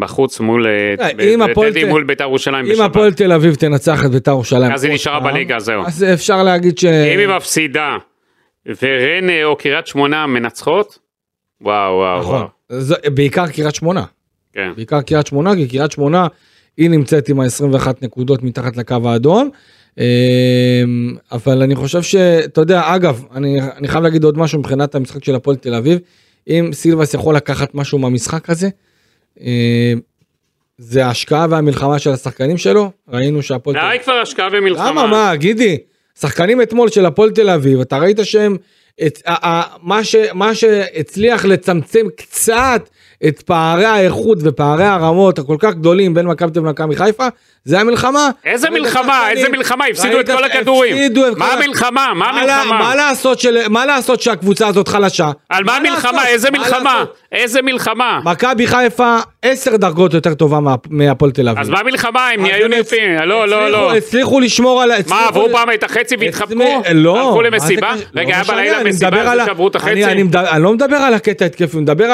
בחוץ מול, אה, ב- אם הפועל בטדי ת- מול בית"ר ירושלים אם בשבת. הפועל תל אביב תנצח את בית"ר ירושלים, אז היא נשארה פעם, בליגה, זהו. אז אפשר להגיד ש... אם היא מפסידה וריינה או קריית שמונה מנצחות, וואו וואו נכון. וואו. זה- בעיקר קריית שמונה, כן. בעיקר קריית שמונה, כי קריית שמונה היא נמצאת עם ה-21 נקודות מתחת לקו האדום. אמ, אבל אני חושב שאתה יודע אגב אני אני חייב להגיד עוד משהו מבחינת המשחק של הפועל תל אביב אם סילבס יכול לקחת משהו מהמשחק הזה. אמ, זה ההשקעה והמלחמה של השחקנים שלו? ראינו שהפועל די כבר השקעה ומלחמה. למה? מה גידי? שחקנים אתמול של הפועל תל אביב אתה ראית שהם את, ה, ה, מה, ש, מה שהצליח לצמצם קצת את פערי האיכות ופערי הרמות הכל כך גדולים בין מכבי תל אביב למכבי חיפה זה המלחמה. איזה מלחמה? איזה מלחמה? הפסידו את כל הכדורים. מה המלחמה? מה המלחמה? מה לעשות שהקבוצה הזאת חלשה? על מה המלחמה? איזה מה מלחמה? איזה מלחמה? מכבי חיפה 10 דרגות יותר טובה מה- מהפועל תל אביב. אז מה המלחמה? הם אז היו הם נרפים. לא, לא, לא. הצליחו לשמור על... מה, עברו פעם את החצי והתחבקו? לא. הלכו למסיבה? רגע, לא היה משנה, בלילה מסיבה ה- שעברו את החצי? אני לא מדבר על הקטע התקפי, אני מדבר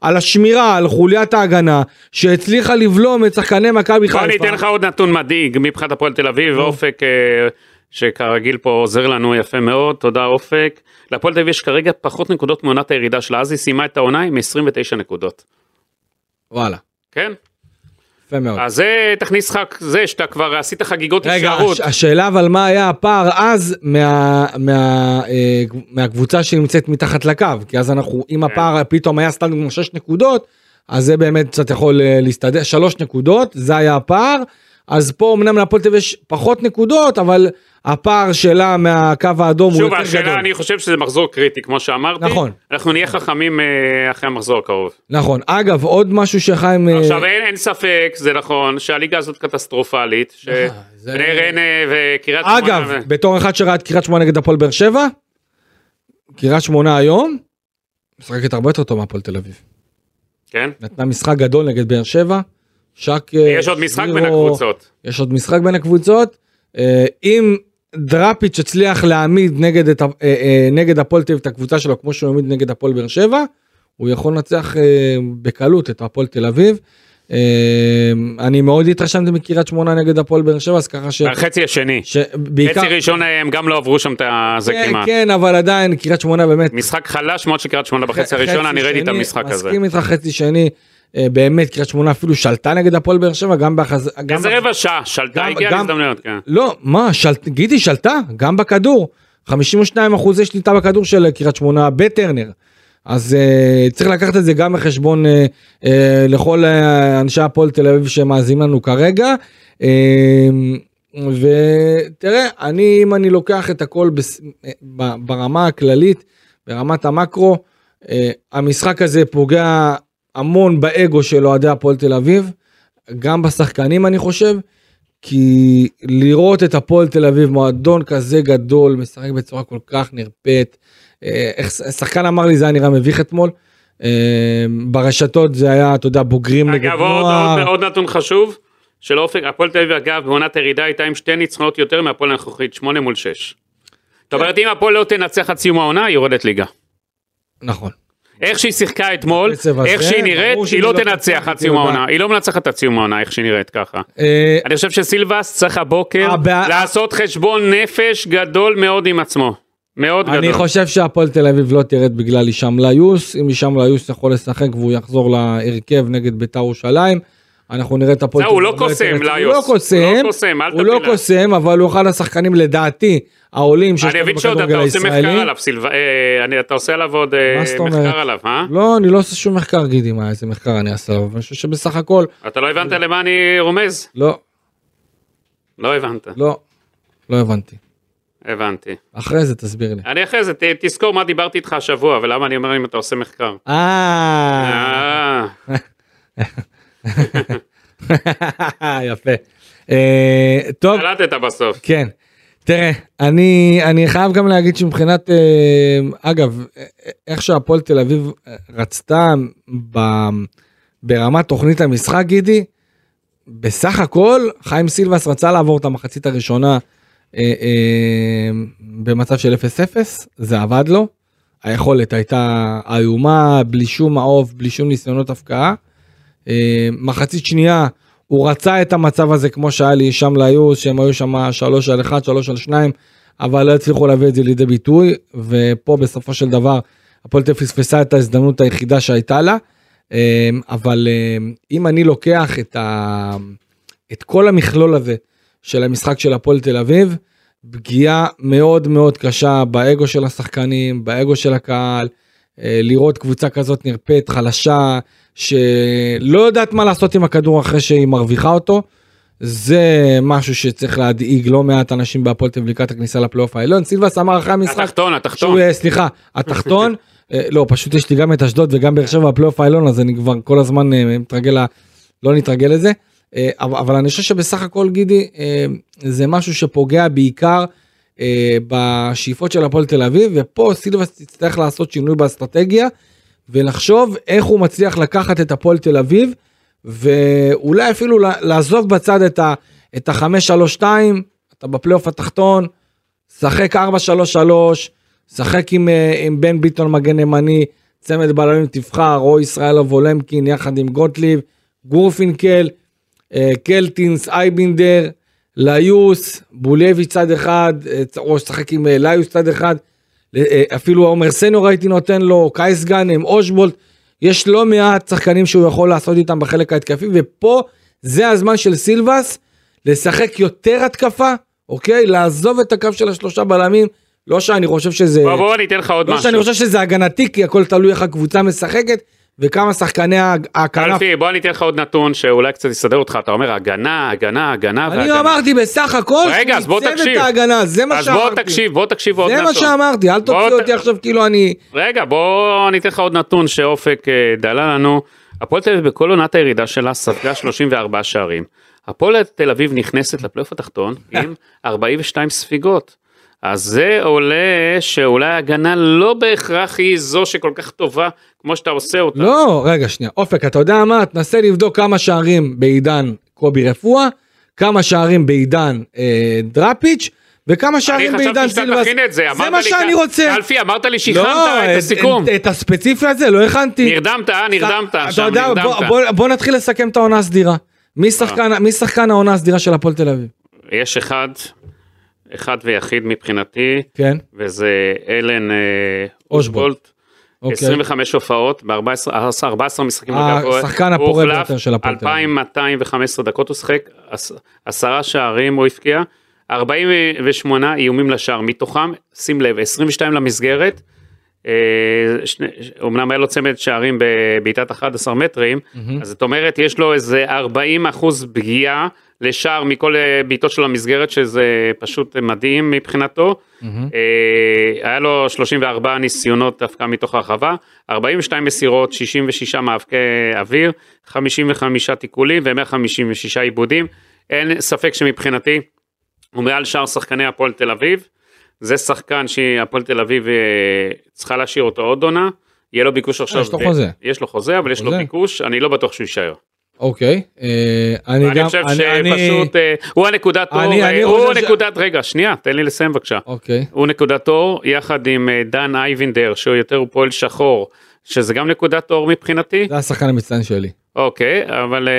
על השמירה, על חוליית ההגנה, שהצליחה לבלום את שחקני מכבי חיפה. בוא אני אתן לך עוד נתון מדאיג מבחינת הפועל תל אביב, ואופק אה, שכרגיל פה עוזר לנו יפה מאוד, תודה אופק. להפועל תל אביב יש כרגע פחות נקודות מעונת הירידה שלה, אז היא סיימה את העונה עם 29 נקודות. וואלה, כן? יפה מאוד. אז זה תכניס לך זה שאתה כבר עשית חגיגות רגע. הש- השאלה אבל מה היה הפער אז מה- מה- אה, מהקבוצה שנמצאת מתחת לקו, כי אז אנחנו, אם כן. הפער פתאום היה סתם כמו 6 נקודות, אז זה באמת קצת יכול אה, להסתדר, 3 נקודות, זה היה הפער, אז פה אמנם להפועל תל אביב יש פחות נקודות, אבל הפער שלה מהקו האדום הוא שוב, יותר השאלה, גדול. אני חושב שזה מחזור קריטי, כמו שאמרתי. נכון. אנחנו נהיה חכמים אה, אחרי המחזור הקרוב. נכון, אגב, עוד משהו שחיים... אה, עכשיו, אין אין ספק, זה נכון, שהליגה הזאת קטסטרופלית, אה, זה- שבני ריינה וקריית שמונה... אגב, ו- בתור אחד שראה את קריית שמונה נגד הפועל באר שבע, קריית שמונה היום, משחקת הרבה יותר טוב מהפועל תל אביב. כן? נתנה משחק גדול נגד באר שבע, שק... אה, יש עוד משחק בין הקבוצות. יש עוד משחק בין הקבוצות. אה, אם דראפיץ' הצליח להעמיד נגד, את, אה, נגד הפועל תל אביב את הקבוצה שלו כמו שהוא העמיד נגד הפועל באר שבע, הוא יכול לנצח בקלות את הפועל תל אביב. אני מאוד התרשמתי מקריית שמונה נגד הפועל באר שבע, אז ככה ש... החצי השני. שבעיקר... חצי ראשון הם גם לא עברו שם את זה כן, כמעט. כן, אבל עדיין קריית שמונה באמת משחק חלש מאוד של קריית שמונה בחצי חצי הראשון, אני ראיתי את המשחק הזה. מסכים איתך חצי שני, באמת קריית שמונה אפילו שלטה נגד הפועל באר שבע, גם בהחז... איזה רבע שעה, שלטה הגיעה להזדמנויות, כן. לא, מה, שלט... גידי שלטה, גם בכדור. 52 אחוזי שליטה בכדור של קריית שמונה בטרנר. אז uh, צריך לקחת את זה גם בחשבון uh, uh, לכל uh, אנשי הפועל תל אביב שמאזינים לנו כרגע. Uh, ותראה, אני, אם אני לוקח את הכל בס... ברמה הכללית, ברמת המקרו, uh, המשחק הזה פוגע המון באגו של אוהדי הפועל תל אביב, גם בשחקנים אני חושב, כי לראות את הפועל תל אביב, מועדון כזה גדול, משחק בצורה כל כך נרפאת, אה, איך שחקן אמר לי זה היה נראה מביך אתמול, אה, ברשתות זה היה, אתה יודע, בוגרים נגד אגב, עוד- נוער. עוד- עוד נתון חשוב, של אופק, הפועל תל אביב אגב בעונת הירידה הייתה עם שתי ניצחונות יותר מהפועל הנוכחית, שמונה מול שש. זאת אומרת אם הפועל לא תנצח עד סיום העונה, היא יורדת ליגה. נכון. איך שהיא שיחקה אתמול, איך שהיא נראית, היא לא לא תנצח עד סיום. העונה, היא לא מנצחת עד סיום העונה, איך שהיא נראית ככה. אה, אני חושב שסילבס צריך הבוקר לעשות חשבון נפש גדול מאוד עם עצמו. מאוד אני גדול. חושב שהפועל תל אביב לא תרד בגלל הישאם ליוס, אם הישאם ליוס יכול לשחק והוא יחזור להרכב נגד בית"ר ירושלים. אנחנו נראה את הפועל זהו, הוא לא קוסם, רציני. ליוס. הוא לא קוסם, הוא לא קוסם, הוא לא. קוסם, אבל הוא אחד השחקנים לדעתי העולים שיש אני לנו מבין שעוד אתה בכדורגל עושה מחקר הישראלי. עליו, סילבה, אה, אני- אתה עושה עליו עוד אה? מחקר עליו, אה? לא, אני לא עושה שום מחקר, גידי, מה, איזה מחקר אני אעשה עליו, אני חושב שבסך הכל, אתה לא הבנת למה אני רומז? לא, לא הבנת, לא, לא הבנתי. הבנתי. אחרי זה תסביר לי. אני אחרי זה, ת- תזכור מה דיברתי איתך השבוע, ולמה אני אומר אם אתה עושה מחקר. אה, אה, יפה. אה, טוב, קלטת בסוף. כן. תראה, אני, אני חייב גם להגיד שמבחינת, אה, אגב, איך שהפועל תל אביב רצתה ב, ברמת תוכנית המשחק, גידי, בסך הכל, חיים סילבס רצה לעבור את המחצית הראשונה אה, אה, במצב של 0-0, זה עבד לו. היכולת הייתה איומה, בלי שום מעוף, בלי שום ניסיונות הפקעה. אה, מחצית שנייה, הוא רצה את המצב הזה כמו שהיה לי שם ליוס, שהם היו שם 3 על 1, 3 על 2, אבל לא הצליחו להביא את זה לידי ביטוי, ופה בסופו של דבר הפועל תל פספסה את ההזדמנות היחידה שהייתה לה. אה, אבל אה, אם אני לוקח את, ה... את כל המכלול הזה של המשחק של הפועל תל אביב, פגיעה מאוד מאוד קשה באגו של השחקנים, באגו של הקהל, לראות קבוצה כזאת נרפאת, חלשה, שלא יודעת מה לעשות עם הכדור אחרי שהיא מרוויחה אותו. זה משהו שצריך להדאיג לא מעט אנשים בהפועל תל אביב לקראת הכניסה לפלייאוף העליון. סילבס אמר אחרי המשחק, התחתון, התחתון. שהוא, אה, סליחה, התחתון, אה, לא, פשוט יש לי גם את אשדוד וגם באר שבע בפלייאוף העליון, אז אני כבר כל הזמן אה, מתרגל, לא נתרגל לזה. אבל, אני חושב שבסך הכל, גידי, זה משהו שפוגע בעיקר בשאיפות של הפועל תל אביב, ופה סילבס יצטרך לעשות שינוי באסטרטגיה, ולחשוב איך הוא מצליח לקחת את הפועל תל אביב, ואולי אפילו לעזוב בצד את ה- את ה-5-3-2, אתה בפלייאוף התחתון, שחק 4-3-3, שחק עם, אה, עם בן ביטון מגן ימני, צמד בלמים תבחר, או ישראל אבולמקין יחד עם גוטליב, גורפינקל, אה, קלטינס, אייבינדר, ליוס, בולייביץ' צד אחד, אה, או שחק עם ליוס צד אחד, אפילו עומר סניור הייתי נותן לו, קייס גאנם, אושבולט, יש לא מעט שחקנים שהוא יכול לעשות איתם בחלק ההתקפי, ופה זה הזמן של סילבס לשחק יותר התקפה, אוקיי? לעזוב את הקו של השלושה בלמים, לא שאני חושב שזה... בוא בוא אני אתן לך עוד לא משהו. שאני חושב שזה הגנתי, כי הכל תלוי איך הקבוצה משחקת, וכמה שחקני הכנף. אלפי, בוא אני אתן לך עוד נתון שאולי קצת יסדר אותך, אתה אומר הגנה, הגנה, הגנה אני והגנה. אמרתי בסך הכל, רגע, אז בוא תקשיב. את ההגנה, זה מה אז שאמרתי. בוא תקשיב, בוא תקשיב עוד זה נתון. מה שאמרתי, אל תוציא בוא ת- אותי עכשיו כאילו אני... רגע, בוא אני אתן לך עוד נתון שאופק אה, דלה לנו. הפועל תל אביב בכל עונת הירידה שלה ספגה 34 שערים. הפועל תל אביב נכנסת לפלייאוף התחתון עם 42 ספיגות. אז זה עולה שאולי ההגנה לא בהכרח היא זו שכל כך טובה כמו שאתה עושה אותה. לא, רגע, שנייה. אופק, אתה יודע מה? תנסה לבדוק כמה שערים בעידן קובי רפואה, כמה שערים בעידן אה, דראפיץ', וכמה שערים אני בעידן חשבתי שאתה סילבס. תכין את זה, זה מה שאני כ- רוצה. אלפי, אמרת לי שהכנת לא, את הסיכום. את, את הספציפי הזה לא הכנתי. נרדמת, אה? נרדמת, אתה יודע, בוא, נרדמת. בוא, בוא נתחיל לסכם את העונה הסדירה. מי מי שחקן העונה הסדירה של הפועל תל אביב? יש אחד, אחד ויחיד מבחינתי, כן, וזה אלן אה, אושבולט. אוקיי. 25 הופעות ב-14 14 משחקים. אה, השחקן הפורה ביותר של הפועל אביב. 2,215 דקות הוא שיחק, עש- עשרה שערים הוא הבקיע, 48 איומים לשער, מתוכם, שים לב, 22 למסגרת, אה, אומנם היה לו צמד שערים בבעיטת 11 מטרים, אז זאת אומרת יש לו איזה 40 אחוז פגיעה לשער מכל אה, בעיטות של המסגרת שזה פשוט מדהים מבחינתו. אה, היה לו 34 ניסיונות דווקא מתוך הרחבה, 42 מסירות, 66 מאבקי אוויר, 55 תיקולים ו-156 עיבודים. אין ספק שמבחינתי הוא מעל שאר שחקני הפועל תל אביב. זה שחקן שהפועל תל אביב אה, צריכה להשאיר אותו עוד עונה. יהיה לו ביקוש עכשיו. יש לו חוזה. יש לו חוזה, אבל יש לו. ביקוש, אני לא בטוח שהוא יישאר. אוקיי. אה, אני גם, חושב אני- אני- שפשוט אה, הוא הנקודת אור, אה, הוא חושב נקודת, רגע, שנייה, תן לי לסיים בבקשה. אוקיי. הוא נקודת אור יחד עם אה, דן אייבינדר שהוא יותר פועל שחור שזה גם נקודת אור מבחינתי זה השחקן המצטיין שלי. אוקיי אבל אה,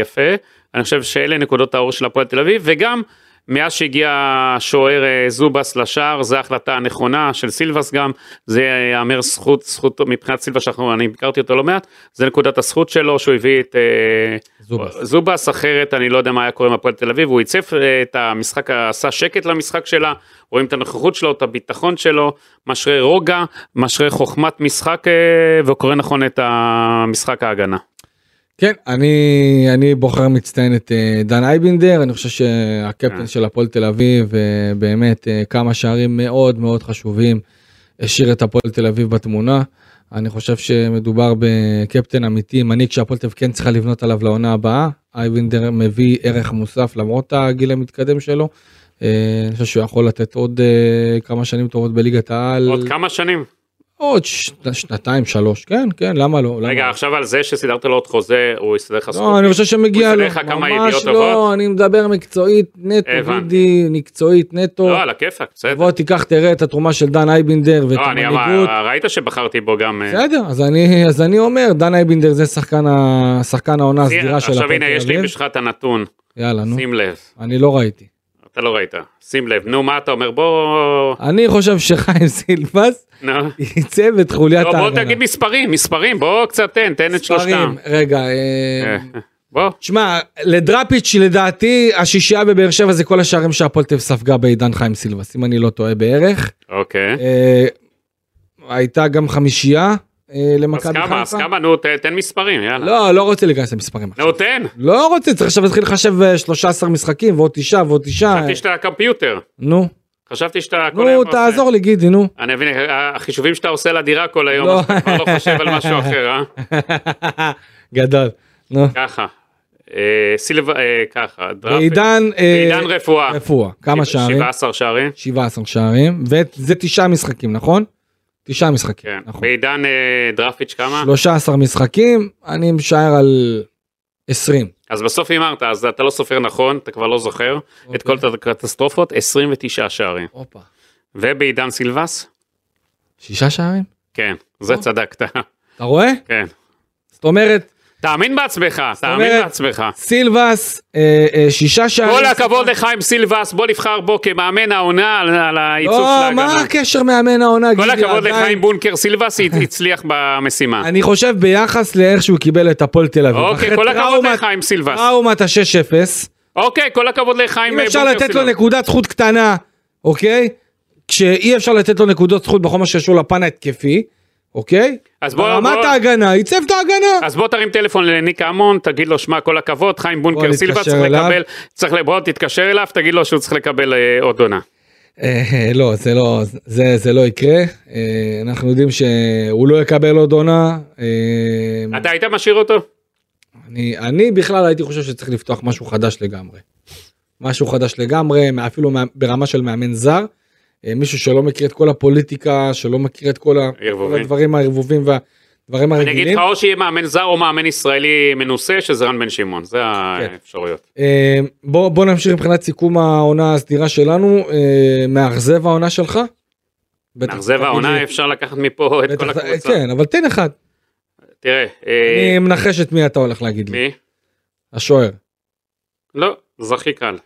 יפה אני חושב שאלה נקודות האור של הפועל תל אביב וגם מאז שהגיע השוער אה, זובס לשער זו ההחלטה הנכונה של סילבס גם זה יאמר זכות זכות מבחינת סילבס שאנחנו אני ביקרתי אותו לא מעט זה נקודת הזכות שלו שהוא הביא את אה, זובס. זובס אחרת אני לא יודע מה היה קורה עם הפועל תל אביב הוא ייצב אה, את המשחק עשה שקט למשחק שלה רואים את הנוכחות שלו את הביטחון שלו משרה רוגע משרה חוכמת משחק וקורא נכון את המשחק ההגנה. כן, אני, אני בוחר מצטיין את אה, דן אייבינדר, אני חושב שהקפטן כן. של הפועל תל אביב, אה, באמת אה, כמה שערים מאוד מאוד חשובים, השאיר את הפועל תל אביב בתמונה. אני חושב שמדובר בקפטן אמיתי, מנהיג שהפועל תל אביב כן צריכה לבנות עליו לעונה הבאה. אייבינדר מביא ערך מוסף למרות הגיל המתקדם שלו. אה, אני חושב שהוא יכול לתת עוד אה, כמה שנים טובות בליגת העל. עוד כמה שנים? עוד ש... שנתיים שלוש, כן, כן, למה לא? רגע לא? עכשיו על זה שסידרת לו עוד חוזה הוא יסדר לך לא, אני חושב שמגיע לו, ממש לא, טובות? אני מדבר מקצועית נטו. גידי, מקצועית נטו. לא על הכיפאק בסדר. בוא תיקח תראה את התרומה של דן אייבינדר ואת לא, המנהיגות. ראית שבחרתי בו גם. אה, בסדר, אז אני, אז אני אומר, דן אייבינדר זה שחקן, ה... שחקן העונה הסדירה של עכשיו הפועל הנה יש לי. בשבילך את הנתון יאללה, נו, שים לב אני לא ראיתי. אתה לא ראית שים לב נו מה אתה אומר בוא אני חושב שחיים סילבס. ייצב את חוליית לא, בוא ההגנה. תגיד מספרים מספרים בוא קצת תן תן את שלושתם. רגע, אה, בוא תשמע, לדראפיץ' לדעתי השישייה בבאר שבע זה כל השערים שהפועל תל ספגה בעידן חיים סילבס, אם אני לא טועה בערך. אוקיי. אה, הייתה גם חמישייה אה, אז למכבי כמה אז חיפה. כמה נו ת- תן מספרים יאללה. לא, לא רוצה להיכנס למספרים. נו תן. לא רוצה, צריך עכשיו להתחיל לחשב אה, 13 משחקים ועוד תשעה ועוד תשעה. חשבתי שאתה קומפיוטר. נו, חשבתי שאתה כל היום נו. תעזור לי גידי, נו. אני מבין החישובים שאתה עושה לדירה כל היום לא. אז אתה כבר לא חושב על משהו אחר אה? גדול. נו. ככה. אה, סילבה אה, ככה. אה, בעידן רפואה. רפואה, כמה שערים? 17 שערים. 17 שערים, וזה תשעה משחקים, נכון? תשעה משחקים, כן. נכון. בעידן אה, דרפיץ' כמה? 13 משחקים, אני משער על 20. אז בסוף הימרת אז אתה לא סופר נכון אתה כבר לא זוכר את כל אוקיי. הקטסטרופות 29 שערים. הופה. ובעידן סילבס? שישה שערים? כן. זה או. צדקת. אתה רואה? כן. זאת אומרת, תאמין בעצמך תאמין אומרת, בעצמך. סילבס, אה, אה, שישה שערים. כל הכבוד לחיים סילבס בוא נבחר בו כמאמן העונה על- על העיצוב של לא, מה. הקשר מאמן העונה? כל הכבוד עדיין- לחיים בונקר סילבס הצליח במשימה. אני חושב ביחס לאיך שהוא קיבל את הפועל תל אביב. אוקיי כל הכבוד לחיים סילבס. טראומת ה-6-0. אוקיי כל הכבוד לחיים אם אפשר בונקר לתת לו סילבס. נקודת זכות קטנה, אוקיי? כשאי אפשר לתת לו נקודות זכות בכל מה שקשור לפן ההתקפי, אוקיי? אז בוא- ברמת בוא- ההגנה, ייצב את ההגנה. אז בוא תרים טלפון לניק אמון תגיד לו שמע כל הכבוד חיים בונקר נתקשר צריך אליו. לקבל צריך ל- בוא תתקשר אליו תגיד לו שהוא צריך לקבל אה, עוד עונה. אה, לא, זה לא, זה, זה לא יקרה. אה, אנחנו יודעים שהוא לא יקבל עוד עונה. אה, אתה היית משאיר אותו? אני, אני בכלל הייתי חושב שצריך לפתוח משהו חדש לגמרי. משהו חדש לגמרי, אפילו מה- ברמה של מאמן זר. אה, מישהו שלא מכיר את כל הפוליטיקה, שלא מכיר את כל, ה... כל. הדברים הערבובים והדברים אני אגיד הרגילים. לך או שיהיה מאמן זר או מאמן ישראלי מנוסה שזה רן בן שמעון, זה כן. האפשרויות. אה, בוא, בוא נמשיך מבחינת סיכום העונה הסדירה שלנו, אה, מאכזב העונה שלך? מאכזב העונה אפשר לקחת מפה את כל הקבוצה. כן, אבל תן אחד. תראה, אה, אני מנחש את מי אתה הולך להגיד לי. מי? השוער. לא, זה הכי קל.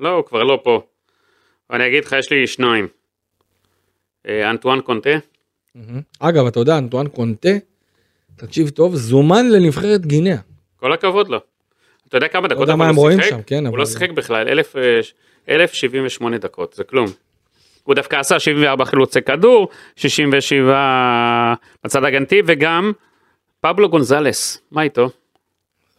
לא, הוא כבר לא פה. אני אגיד לך, יש לי שניים. אה, אנטואן קונטה, אגב, אתה יודע, אנטואן קונטה, תקשיב טוב, זומן לנבחרת גינאה. כל הכבוד לו. אתה יודע כמה דקות יודע אבל מה הוא רואים שיחק? כן, הוא לא שיחק בכלל, אלף, אה, 1078 דקות, זה כלום. הוא דווקא עשה 74 חילוצי כדור, 67 בצד הגנתי, וגם פבלו גונזלס, מה איתו?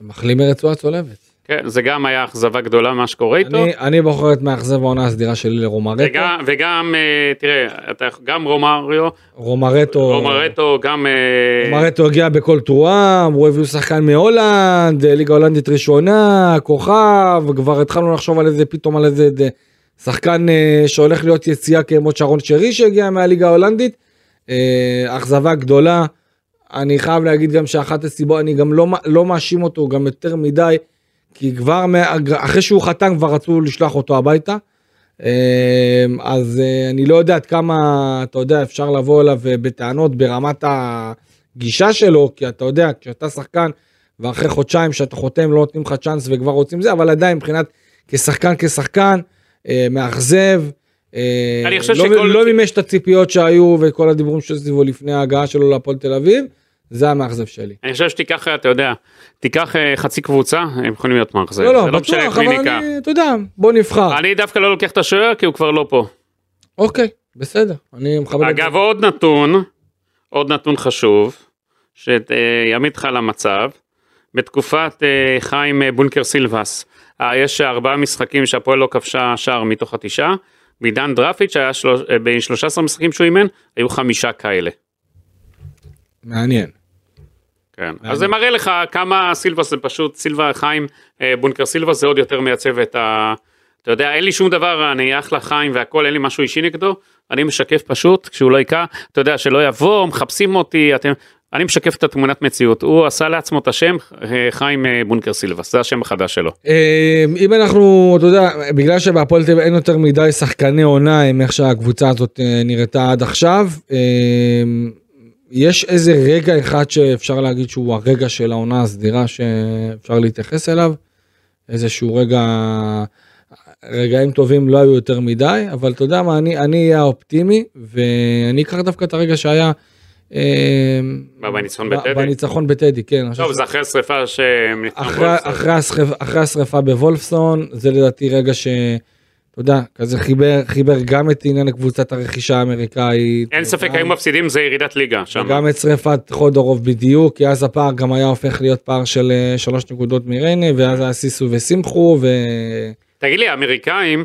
מחלים מרצועה צולבת. כן, זה גם היה אכזבה גדולה מה שקורה איתו. אני, אני בוחר את מאכזב העונה הסדירה שלי לרומרטו. וגם, וגם אה, תראה, אתה, גם רומריו, רומרטו, רומרטו, גם... אה, רומרטו הגיע בכל תרועה, הוא הביאו שחקן מהולנד, ליגה הולנדית ראשונה, כוכב, כבר התחלנו לחשוב על איזה, פתאום על איזה שחקן אה, שהולך להיות יציאה כמו שרון שרי שהגיע מהליגה ההולנדית. אה, אכזבה גדולה. אני חייב להגיד גם שאחת הסיבות, אני גם לא, לא מאשים אותו גם יותר מדי, כי כבר אחרי שהוא חתם כבר רצו לשלוח אותו הביתה. אה, אז אה, אני לא יודע עד כמה, אתה יודע, אפשר לבוא אליו אה, בטענות ברמת הגישה שלו, כי אתה יודע, כשאתה שחקן ואחרי חודשיים שאתה חותם לא נותנים לך צ'אנס וכבר רוצים זה, אבל עדיין מבחינת כשחקן כשחקן, אה, מאכזב. אני חושב לא, שכל- לא מימש את הציפיות שהיו וכל הדיבורים שסביבו לפני ההגעה שלו להפועל תל אביב, זה המאכזב שלי. אני חושב שתיקח, אתה יודע, תיקח אה, חצי קבוצה, הם יכולים להיות מאכזב. לא, לא, משנה בטוח, אבל. אני, אתה יודע, בוא נבחר. אני דווקא לא לוקח את השוער כי הוא כבר לא פה. אוקיי, בסדר, אני מכבד את זה. אגב, עוד נתון, עוד נתון חשוב, שיעמיד אותך למצב, בתקופת אה, חיים אה, בונקר סילבס, אה, יש ארבעה משחקים שהפועל לא כבשה שער מתוך התשעה, בעידן דרפיץ' היה שלוש- אה, ב-13 משחקים שהוא אימן, היו חמישה כאלה. מעניין. כן. אז זה מראה לך כמה סילבס זה פשוט, סילבה חיים אה, בונקר סילבס זה עוד יותר מייצב את ה... אתה יודע, אין לי שום דבר, אני אחלה חיים והכל, אין לי משהו אישי נגדו, אני משקף פשוט, כשהוא לא יקע, אתה יודע, שלא יבוא, מחפשים אותי, אתם... אני משקף את התמונת מציאות, הוא עשה לעצמו את השם אה, חיים אה, בונקר סילבס, זה השם החדש שלו. אם אנחנו, אתה יודע, בגלל שבהפועל תל אביב אין יותר מדי שחקני עונה עם איך שהקבוצה הזאת נראתה עד עכשיו, יש איזה רגע אחד שאפשר להגיד שהוא הרגע של העונה הסדירה שאפשר להתייחס אליו, איזשהו רגע, רגעים טובים לא היו יותר מדי, אבל אתה יודע מה, אני אני אהיה האופטימי, ואני אקח דווקא את הרגע שהיה. מה, בניצחון בטדי? בניצחון בטדי, כן. טוב, זה אחרי השרפה שהם אחרי, השרפה בוולפסון זה לדעתי רגע ש... אתה יודע, כזה חיבר, חיבר גם את עניין קבוצת הרכישה האמריקאית. אין ספק, היו מפסידים, זה ירידת ליגה שם. וגם את שרפת חודורוב בדיוק, כי אז הפער גם היה הופך להיות פער של אה, שלוש נקודות מריינה, ואז היה סיסו ושמחו, ו... תגיד לי, האמריקאים,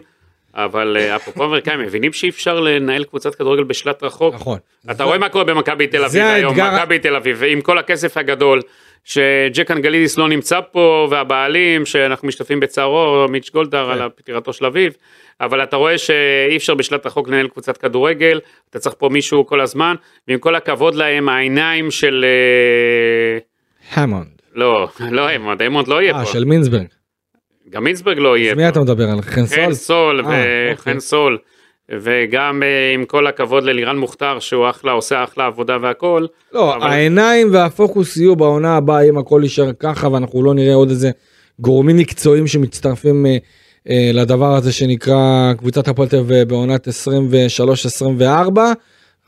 אבל אה, אפרופו האמריקאים, מבינים שאי אפשר לנהל קבוצת כדורגל בשלט רחוק? נכון. אתה רואה מה קורה במכבי תל אביב זה היום, מכבי תל אביב, עם כל הכסף הגדול, שג'ק אנגלידיס לא נמצא פה, והבעלים, שאנחנו משתתפים בצערו, מיץ' גולדהר כן. על פטירתו של אביו, אבל אתה רואה שאי אפשר בשלט רחוק לנהל קבוצת כדורגל, אתה צריך פה מישהו כל הזמן, ועם כל הכבוד להם, העיניים של... אה, המונד. לא, לא אמונד, אמונד לא יהיה אה, פה, של מינסברג. גם מינסברג לא יהיה אז מי. אתה מדבר על חן סול? חן סול, אה, אוקיי. וחן סול, וגם אה, עם כל הכבוד ללירן מוכתר, שהוא אחלה, עושה אחלה עבודה והכל. לא, אבל- העיניים והפוקוס יהיו בעונה הבאה אם הכל יישאר ככה ואנחנו לא נראה עוד איזה גורמים מקצועיים שמצטרפים אה, אה, לדבר הזה שנקרא קבוצת הפועל תל אביב בעונת 23-24.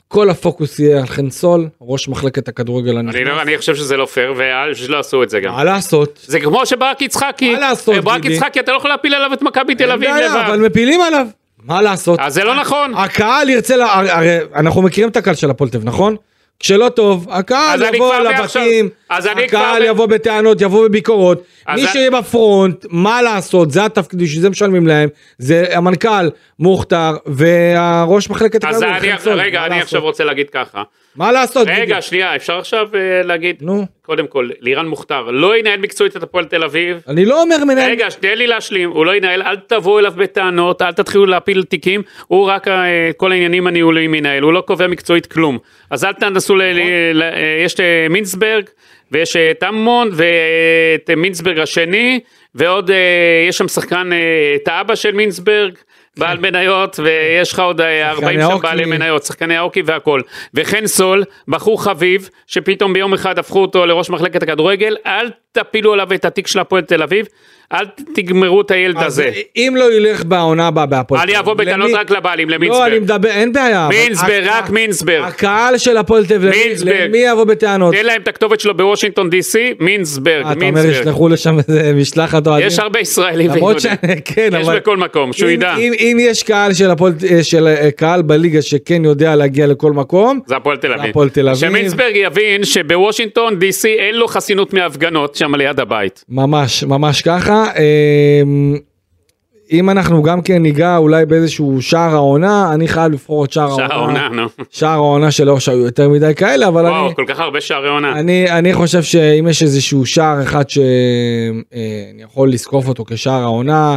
כל הפוקוס יהיה על חן סול, ראש מחלקת הכדורגל הנכנס. אני, לא, אני חושב שזה לא פייר, ושלא עשו את זה גם. מה לעשות? זה כמו שברק יצחקי, מה לעשות, אה, ברק? יצחקי, אתה לא יכול להפיל עליו את מכבי תל אביב לבד. אבל מפילים עליו. מה לעשות? אז זה לא נכון. הקהל ירצה, לה- הרי אנחנו מכירים את הקהל של הפועל תל אביב, נכון? כשלא טוב, הקהל יבוא לבתים. אז אני כבר... הקהל יבוא בטענות, יבוא בביקורות. מי שיהיה בפרונט, מה לעשות, זה התפקיד, בשביל זה משלמים להם. זה המנכ"ל מוכתר והראש מחלקת אז אני. רגע? עכשיו רוצה להגיד ככה. מה לעשות? רגע? שנייה, אפשר עכשיו אה, להגיד, נו, קודם כל, לירן מוכתר לא ינהל מקצועית את הפועל תל אביב. אני לא אומר מנהל... רגע, תן לי להשלים, הוא לא ינהל, אל תבואו אליו בטענות, אל תתחילו להפיל תיקים, הוא רק אה, כל העניינים הניהוליים ינהל, הוא לא קובע מקצועית כלום. אז אל תנסו, ל- ל- אה, יש מינסברג, ויש אה, טמון, ואת אה, מינסברג השני, ועוד, אה, יש שם שחקן, את האבא של מינסברג. בעל מניות ויש לך עוד אה, 40 שם. בעלי מניות, שחקני האוקי והכל. וחן סול, בחור חביב, שפתאום ביום אחד הפכו אותו לראש מחלקת הכדורגל, אל תפילו עליו את התיק של הפועל תל אביב, אל תגמרו את הילד הזה. אם לא ילך בעונה הבאה בהפועל... אני תל אבוא אביב, בטענות למי- רק לבעלים, לא, אני למינסברג. מדבר, אין בעיה. מינסברג, רק מינסברג. הקהל של הפועל תל אביב. למי יבוא בטענות? תן להם את הכתובת שלו בוושינגטון די.סי, מינסברג, אה, אתה אומר. ישלחו לשם איזה משלחת אוהדים? יש הרבה ישראלים למרות ש... כן, יש אבל... בכל מקום, שהוא אם- ידע. אם, יש קהל של הפועל, אה, של אה, קהל בליגה שכן יודע להגיע לכל מקום, זה הפועל תל אביב. הפועל תל אביב. שמינסברג יבין שבוושינגטון די.סי אין לו חסינות מהפגנות שם ליד הבית. ממש, ממש ככה. אמ, אם אנחנו גם כן ניגע אולי באיזשהו שער העונה, אני חייב לבחור את שער העונה. שער העונה, נו. שער העונה שלא שהיו יותר מדי כאלה, אבל אני... וואו, כל כך הרבה שערי עונה. אני, אני חושב שאם יש איזשהו שער אחד שאני יכול לזקוף אותו כשער העונה,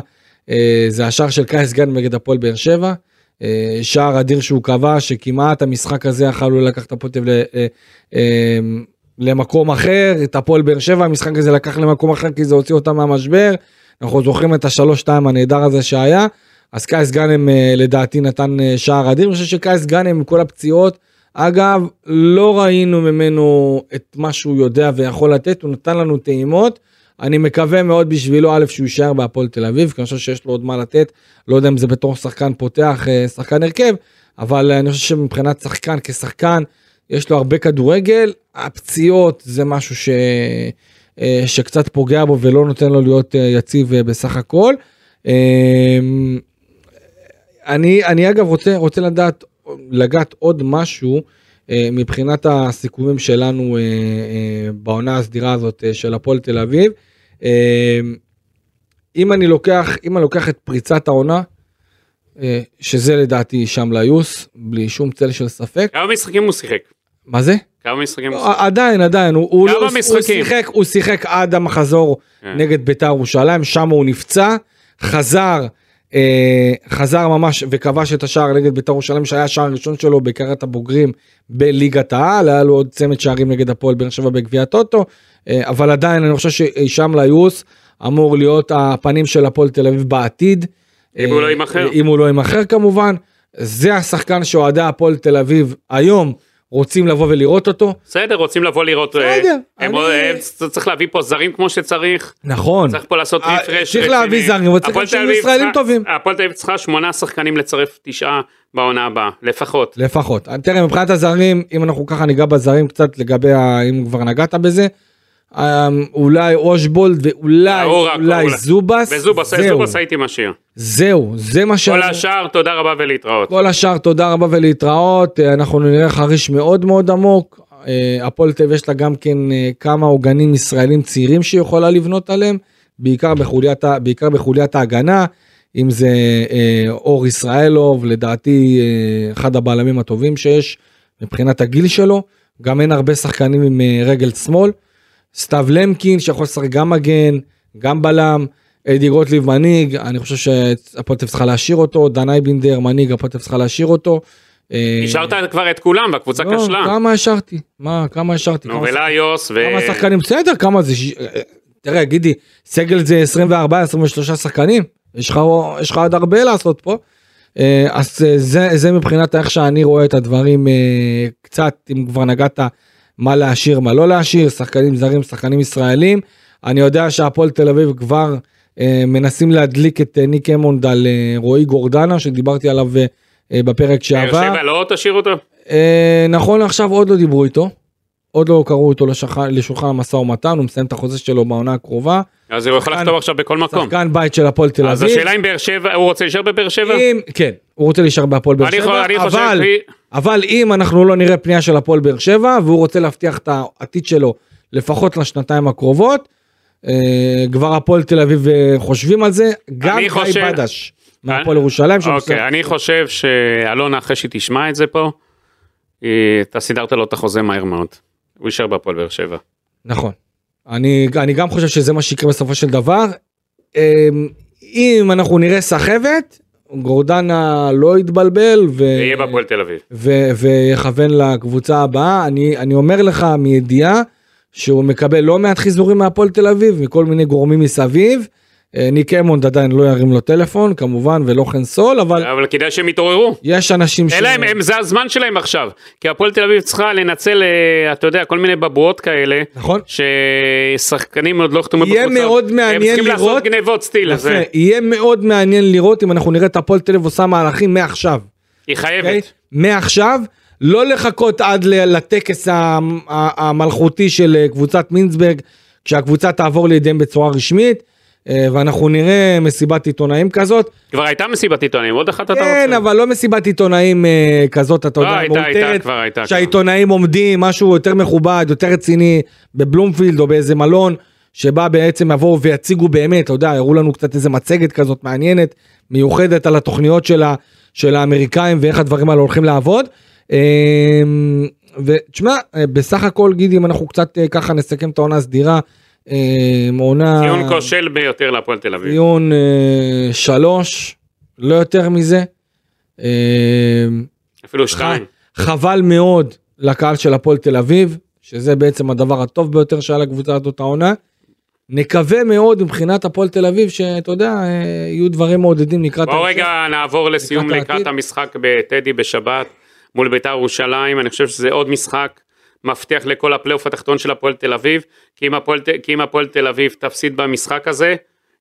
אה, זה השער של קייס גן נגד הפועל באר שבע. אה, שער אדיר שהוא קבע, שכמעט המשחק הזה יכול לו לקחת את למקום אחר, את הפועל באר שבע, המשחק הזה לקח למקום אחר כי זה הוציא אותם מהמשבר. אנחנו זוכרים את השלוש שתיים הנהדר הזה שהיה. אז קייס גאנם אה, לדעתי נתן אה, שער אדיר, אני חושב שקייס גאנם עם כל הפציעות, אגב, לא ראינו ממנו את מה שהוא יודע ויכול לתת, הוא נתן לנו טעימות. אני מקווה מאוד בשבילו, א', שהוא יישאר בהפועל תל אביב, כי אני חושב שיש לו עוד מה לתת, לא יודע אם זה בתור שחקן פותח, אה, שחקן הרכב, אבל אני חושב שמבחינת שחקן כשחקן, יש לו הרבה כדורגל, הפציעות זה משהו ש... אה, שקצת פוגע בו ולא נותן לו להיות אה, יציב אה, בסך הכל. אה, אני, אני אגב רוצה, רוצה לדעת, לגעת עוד משהו מבחינת הסיכומים שלנו בעונה הסדירה הזאת של הפועל תל אביב. אה, אם אני לוקח, אם אני לוקח את פריצת העונה, שזה לדעתי שם ליוס, בלי שום צל של ספק. כמה משחקים הוא שיחק? מה זה? כמה משחקים הוא שיחק? לא, עדיין, עדיין, הוא, הוא, כמה לא, הוא? שיחק, הוא שיחק עד המחזור כן. נגד בית"ר ירושלים, שם הוא נפצע, חזר, אה, חזר ממש וכבש את השער נגד בית"ר ירושלים, שהיה השער הראשון שלו בקריירת הבוגרים בליגת העל, היה לו עוד צמד שערים נגד הפועל באר שבע בגביע הטוטו, אה, אבל עדיין אני חושב שהישאם ליוס אמור להיות הפנים של הפועל תל אביב בעתיד. אם הוא אה, לא יימכר. אם הוא לא יימכר כמובן, זה השחקן שאוהדי הפועל תל אביב היום רוצים לבוא ולראות אותו. בסדר, רוצים לבוא לראות. בסדר, אה, הם- אני- הם- צריך להביא פה זרים כמו שצריך. נכון. צריך פה לעשות אה, רפרש. צריך להביא זרים, אבל צריך אביב ישראלים טובים. הפועל תל אביב צריכה שמונה שחקנים לצרף תשעה בעונה הבאה, לפחות. לפחות. תראה, מבחינת הזרים, אם אנחנו ככה ניגע בזרים קצת לגבי, ה... אם כבר נגעת בזה, אה, אולי אושבולד ואולי אה, אולי. זובס, וזובס זהו, זובס הייתי משאיר. זהו, זה מה ש... כל השאר, תודה רבה ולהתראות. כל השאר תודה רבה ולהתראות, אה, אנחנו נראה חריש מאוד מאוד עמוק, אה, הפועל תל יש לה גם כן אה, כמה עוגנים ישראלים צעירים שהיא יכולה לבנות עליהם, בעיקר בחוליית, בעיקר בחוליית ההגנה, אם זה אה, אור ישראלוב, לדעתי אה, אחד הבלמים הטובים שיש מבחינת הגיל שלו, גם אין הרבה שחקנים עם אה, רגל שמאל, סתיו למקין שיכול לשחק גם מגן, גם בלם, אדי גוטליב מנהיג, אני חושב שהפועל תל צריכה להשאיר אותו, דנאי בינדר מנהיג, הפועל תל צריכה להשאיר אותו. אה, השארת כבר את כולם והקבוצה לא, כשלה. כמה השארתי? מה, כמה השארתי? נו כמה ולאיוס ו... כמה שחקנים? בסדר, כמה זה? ש- תראה, גידי, סגל זה 24, 23 שחקנים, יש לך יש לך עוד הרבה לעשות פה. אה, אז אה, זה, זה מבחינת איך שאני רואה את הדברים אה, קצת, אם כבר נגעת, מה להשאיר, מה לא להשאיר, שחקנים זרים, שחקנים ישראלים. אני יודע שהפועל תל אביב כבר אה, מנסים להדליק את אה, ניק אמונד על אה, רועי גורדנה, שדיברתי עליו אה, אה, בפרק באר שעבר. שבע לא תשאיר אותו? אה, נכון לעכשיו עוד לא דיברו איתו. עוד לא קראו אותו לשולחן, המשא ומתן, הוא מסיים את החוזה שלו בעונה הקרובה. אז הוא יכול לחתום עכשיו בכל מקום. שחקן בית של הפועל תל אז אביב. השאלה אם באר שבע, הוא רוצה להישאר בבאר שבע? אם, כן, הוא רוצה להישאר בהפועל באר שבע, אבל, אבל אם אנחנו לא נראה פנייה של הפועל באר שבע, והוא רוצה להבטיח את העתיד שלו לפחות לשנתיים הקרובות. אה, כבר הפועל תל אביב אה, חושבים על זה, גם גיא בדש מהפועל ירושלים. אוקיי. אני חושב שאלונה אחרי שהיא תשמע את זה פה, אתה סידרת לו את החוזה מהר מאוד. הוא יישאר בהפועל באר שבע. נכון. אני, אני גם חושב שזה מה שיקרה בסופו של דבר. אמ, אם אנחנו נראה סחבת, גורדנה לא יתבלבל ו... ויהיה בהפועל תל אביב. ו- ויכוון לקבוצה הבאה. אני, אני אומר לך מידיעה שהוא מקבל לא מעט חיזורים מהפועל תל אביב, מכל מיני גורמים מסביב. אה, ניק אמונד עדיין לא ירים לו טלפון כמובן ולא חן סול אבל אבל כדאי שהם יתעוררו. יש אנשים אלא הם, הם, זה הזמן שלהם עכשיו. כי הפועל תל אביב צריכה לנצל, אה, אתה יודע, כל מיני בבואות כאלה. נכון. ששחקנים עוד לא חתומו יהיה מאוד מעניין הם צריכים לראות- לעשות גנבות סטיל. יפה, זה, יהיה מאוד מעניין לראות אם אנחנו נראה את הפועל תל אביב עושה מהלכים מעכשיו. היא אוקיי? חייבת. מעכשיו לא לחכות עד לטקס המלכותי של אה, קבוצת מינסברג כשהקבוצה תעבור לידיהם בצורה רשמית ואנחנו נראה מסיבת עיתונאים כזאת. כבר הייתה מסיבת עיתונאים, עוד אחת אתה רוצה. כן אבל לא מסיבת עיתונאים אה, כזאת אתה לא, יודע כבר הייתה. שהעיתונאים עומדים משהו יותר מכובד יותר רציני בבלומפילד או באיזה מלון שבה בעצם יבואו ויציגו באמת אתה יודע הראו לנו קצת איזה מצגת כזאת מעניינת מיוחדת על התוכניות של, האמריקאים ואיך הדברים האלה הולכים לעבוד. אמ, ותשמע אה, בסך הכל גידי אם אנחנו קצת אה, ככה נסכם את העונה הסדירה. אמ, עונה ציון כושל ביותר להפועל תל אביב. ציון אה, שלוש לא יותר מזה. אמ, אפילו שתיים. חבל מאוד לקהל של הפועל תל אביב, שזה בעצם הדבר הטוב ביותר שהיה לקבוצה הזאת העונה. נקווה מאוד מבחינת הפועל תל אביב שאתה יודע אה, יהיו דברים מעודדים לקראת בואו ההמשך. רגע נעבור לסיום לקראת לקראת. המשחק בטדי בשבת מול בית"ר ירושלים, אני חושב שזה עוד משחק מבטיח לכל הפלייאוף התחתון של הפועל תל אביב, כי אם הפועל, כי אם הפועל תל אביב תפסיד במשחק הזה,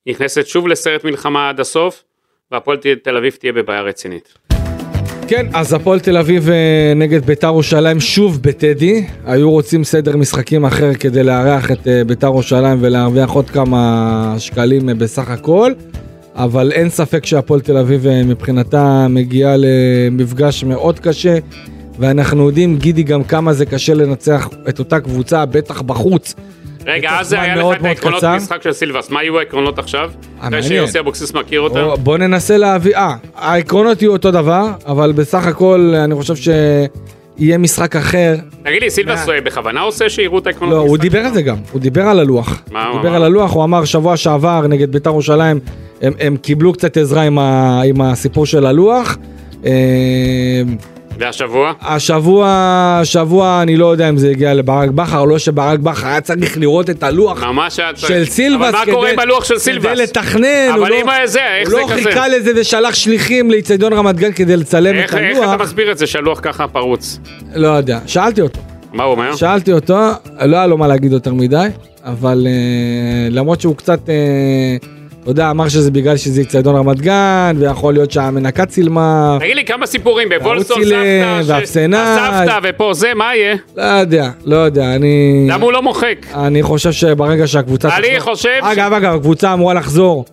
נכנסת שוב לסרט מלחמה עד הסוף, והפועל תל אביב תהיה בבעיה רצינית. כן אז הפועל תל אביב אה, נגד ביתר ירושלים שוב בטדי היו רוצים סדר משחקים אחר כדי לארח את אה, ביתר ירושלים ולהרוויח עוד כמה שקלים אה, בסך הכל. אבל אין ספק שהפועל תל אביב מבחינתה מגיעה למפגש מאוד קשה ואנחנו יודעים גידי גם כמה זה קשה לנצח את אותה קבוצה בטח בחוץ. רגע, אז היה לך את העקרונות. משחק של סילבס, מה יהיו העקרונות עכשיו? אחרי מעניין. שיוסי אבוקסיס מכיר אותם? או, בוא ננסה להביא, אה, העקרונות יהיו אותו דבר אבל בסך הכל אני חושב שיהיה משחק אחר תגיד לי, סילבס אה, בכוונה עושה שיראו את העקרונות לא, הוא דיבר? על זה גם, הוא דיבר על הלוח. מה הוא הוא דיבר אמר? על הלוח, הוא אמר שבוע שעבר נגד בית"ר ירושלים, הם, הם קיבלו קצת עזרה עם, הסיפור של הלוח. והשבוע? השבוע, השבוע אני לא יודע אם זה הגיע לברק בכר לא שברק בכר היה צריך לראות את הלוח ממש היה צריך. של סילבס. אבל מה קורה עם הלוח של סילבס? כדי לתכנן, אבל לא, אם זה, איך הוא זה לא כזה? חיכה לזה ושלח שליחים לאיצטדיון רמת גן כדי לצלם את איך איך הלוח. אתה מסביר את זה שהלוח ככה פרוץ? לא יודע, שאלתי אותו. מה הוא אומר? שאלתי אותו, לא היה לו מה להגיד יותר מדי, אבל אה, למרות שהוא קצת, אה, אתה יודע, אמר שזה בגלל שזה אצטדיון רמת גן, ויכול להיות שהמנקה צילמה, תגיד לי כמה סיפורים, בוולסון סבתא. הסבתא ופה זה, מה יהיה? לא יודע, לא יודע, אני... למה הוא לא מוחק? אני חושב שברגע שהקבוצה... אני חושב אגב, אגב, הקבוצה אמורה לחזור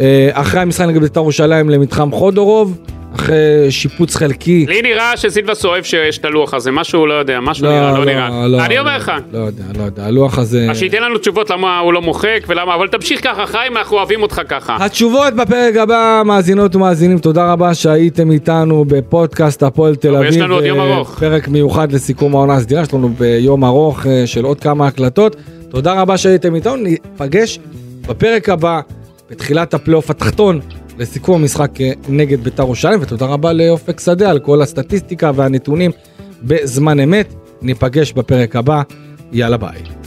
אה, אחרי המשחק נגד בית"ר ירושלים למתחם חודורוב, אחרי שיפוץ חלקי. לי נראה שסילבס אוהב שיש את הלוח הזה, משהו לא יודע, משהו נראה, לא נראה. אני אומר לך. לא יודע, לא יודע, הלוח הזה... אז שייתן לנו תשובות למה הוא לא מוחק ולמה, אבל תמשיך ככה חיים, אנחנו אוהבים אותך ככה. התשובות בפרק הבא, מאזינות ומאזינים, תודה רבה שהייתם איתנו בפודקאסט הפועל תל אביב. יש לנו עוד יום אה, ארוך. פרק מיוחד לסיכום העונה הסדירה, יש לנו ביום ארוך אה, של עוד כמה הקלטות. תודה רבה שהייתם איתנו, ניפגש בפרק הבא, בתחילת הפלייאוף התחתון, לסיכום המשחק אה, נגד בית"ר ירושלים, ותודה רבה לאופק שדה על כל הסטטיסטיקה והנתונים בזמן אמת. ניפגש בפרק הבא, יאללה ביי.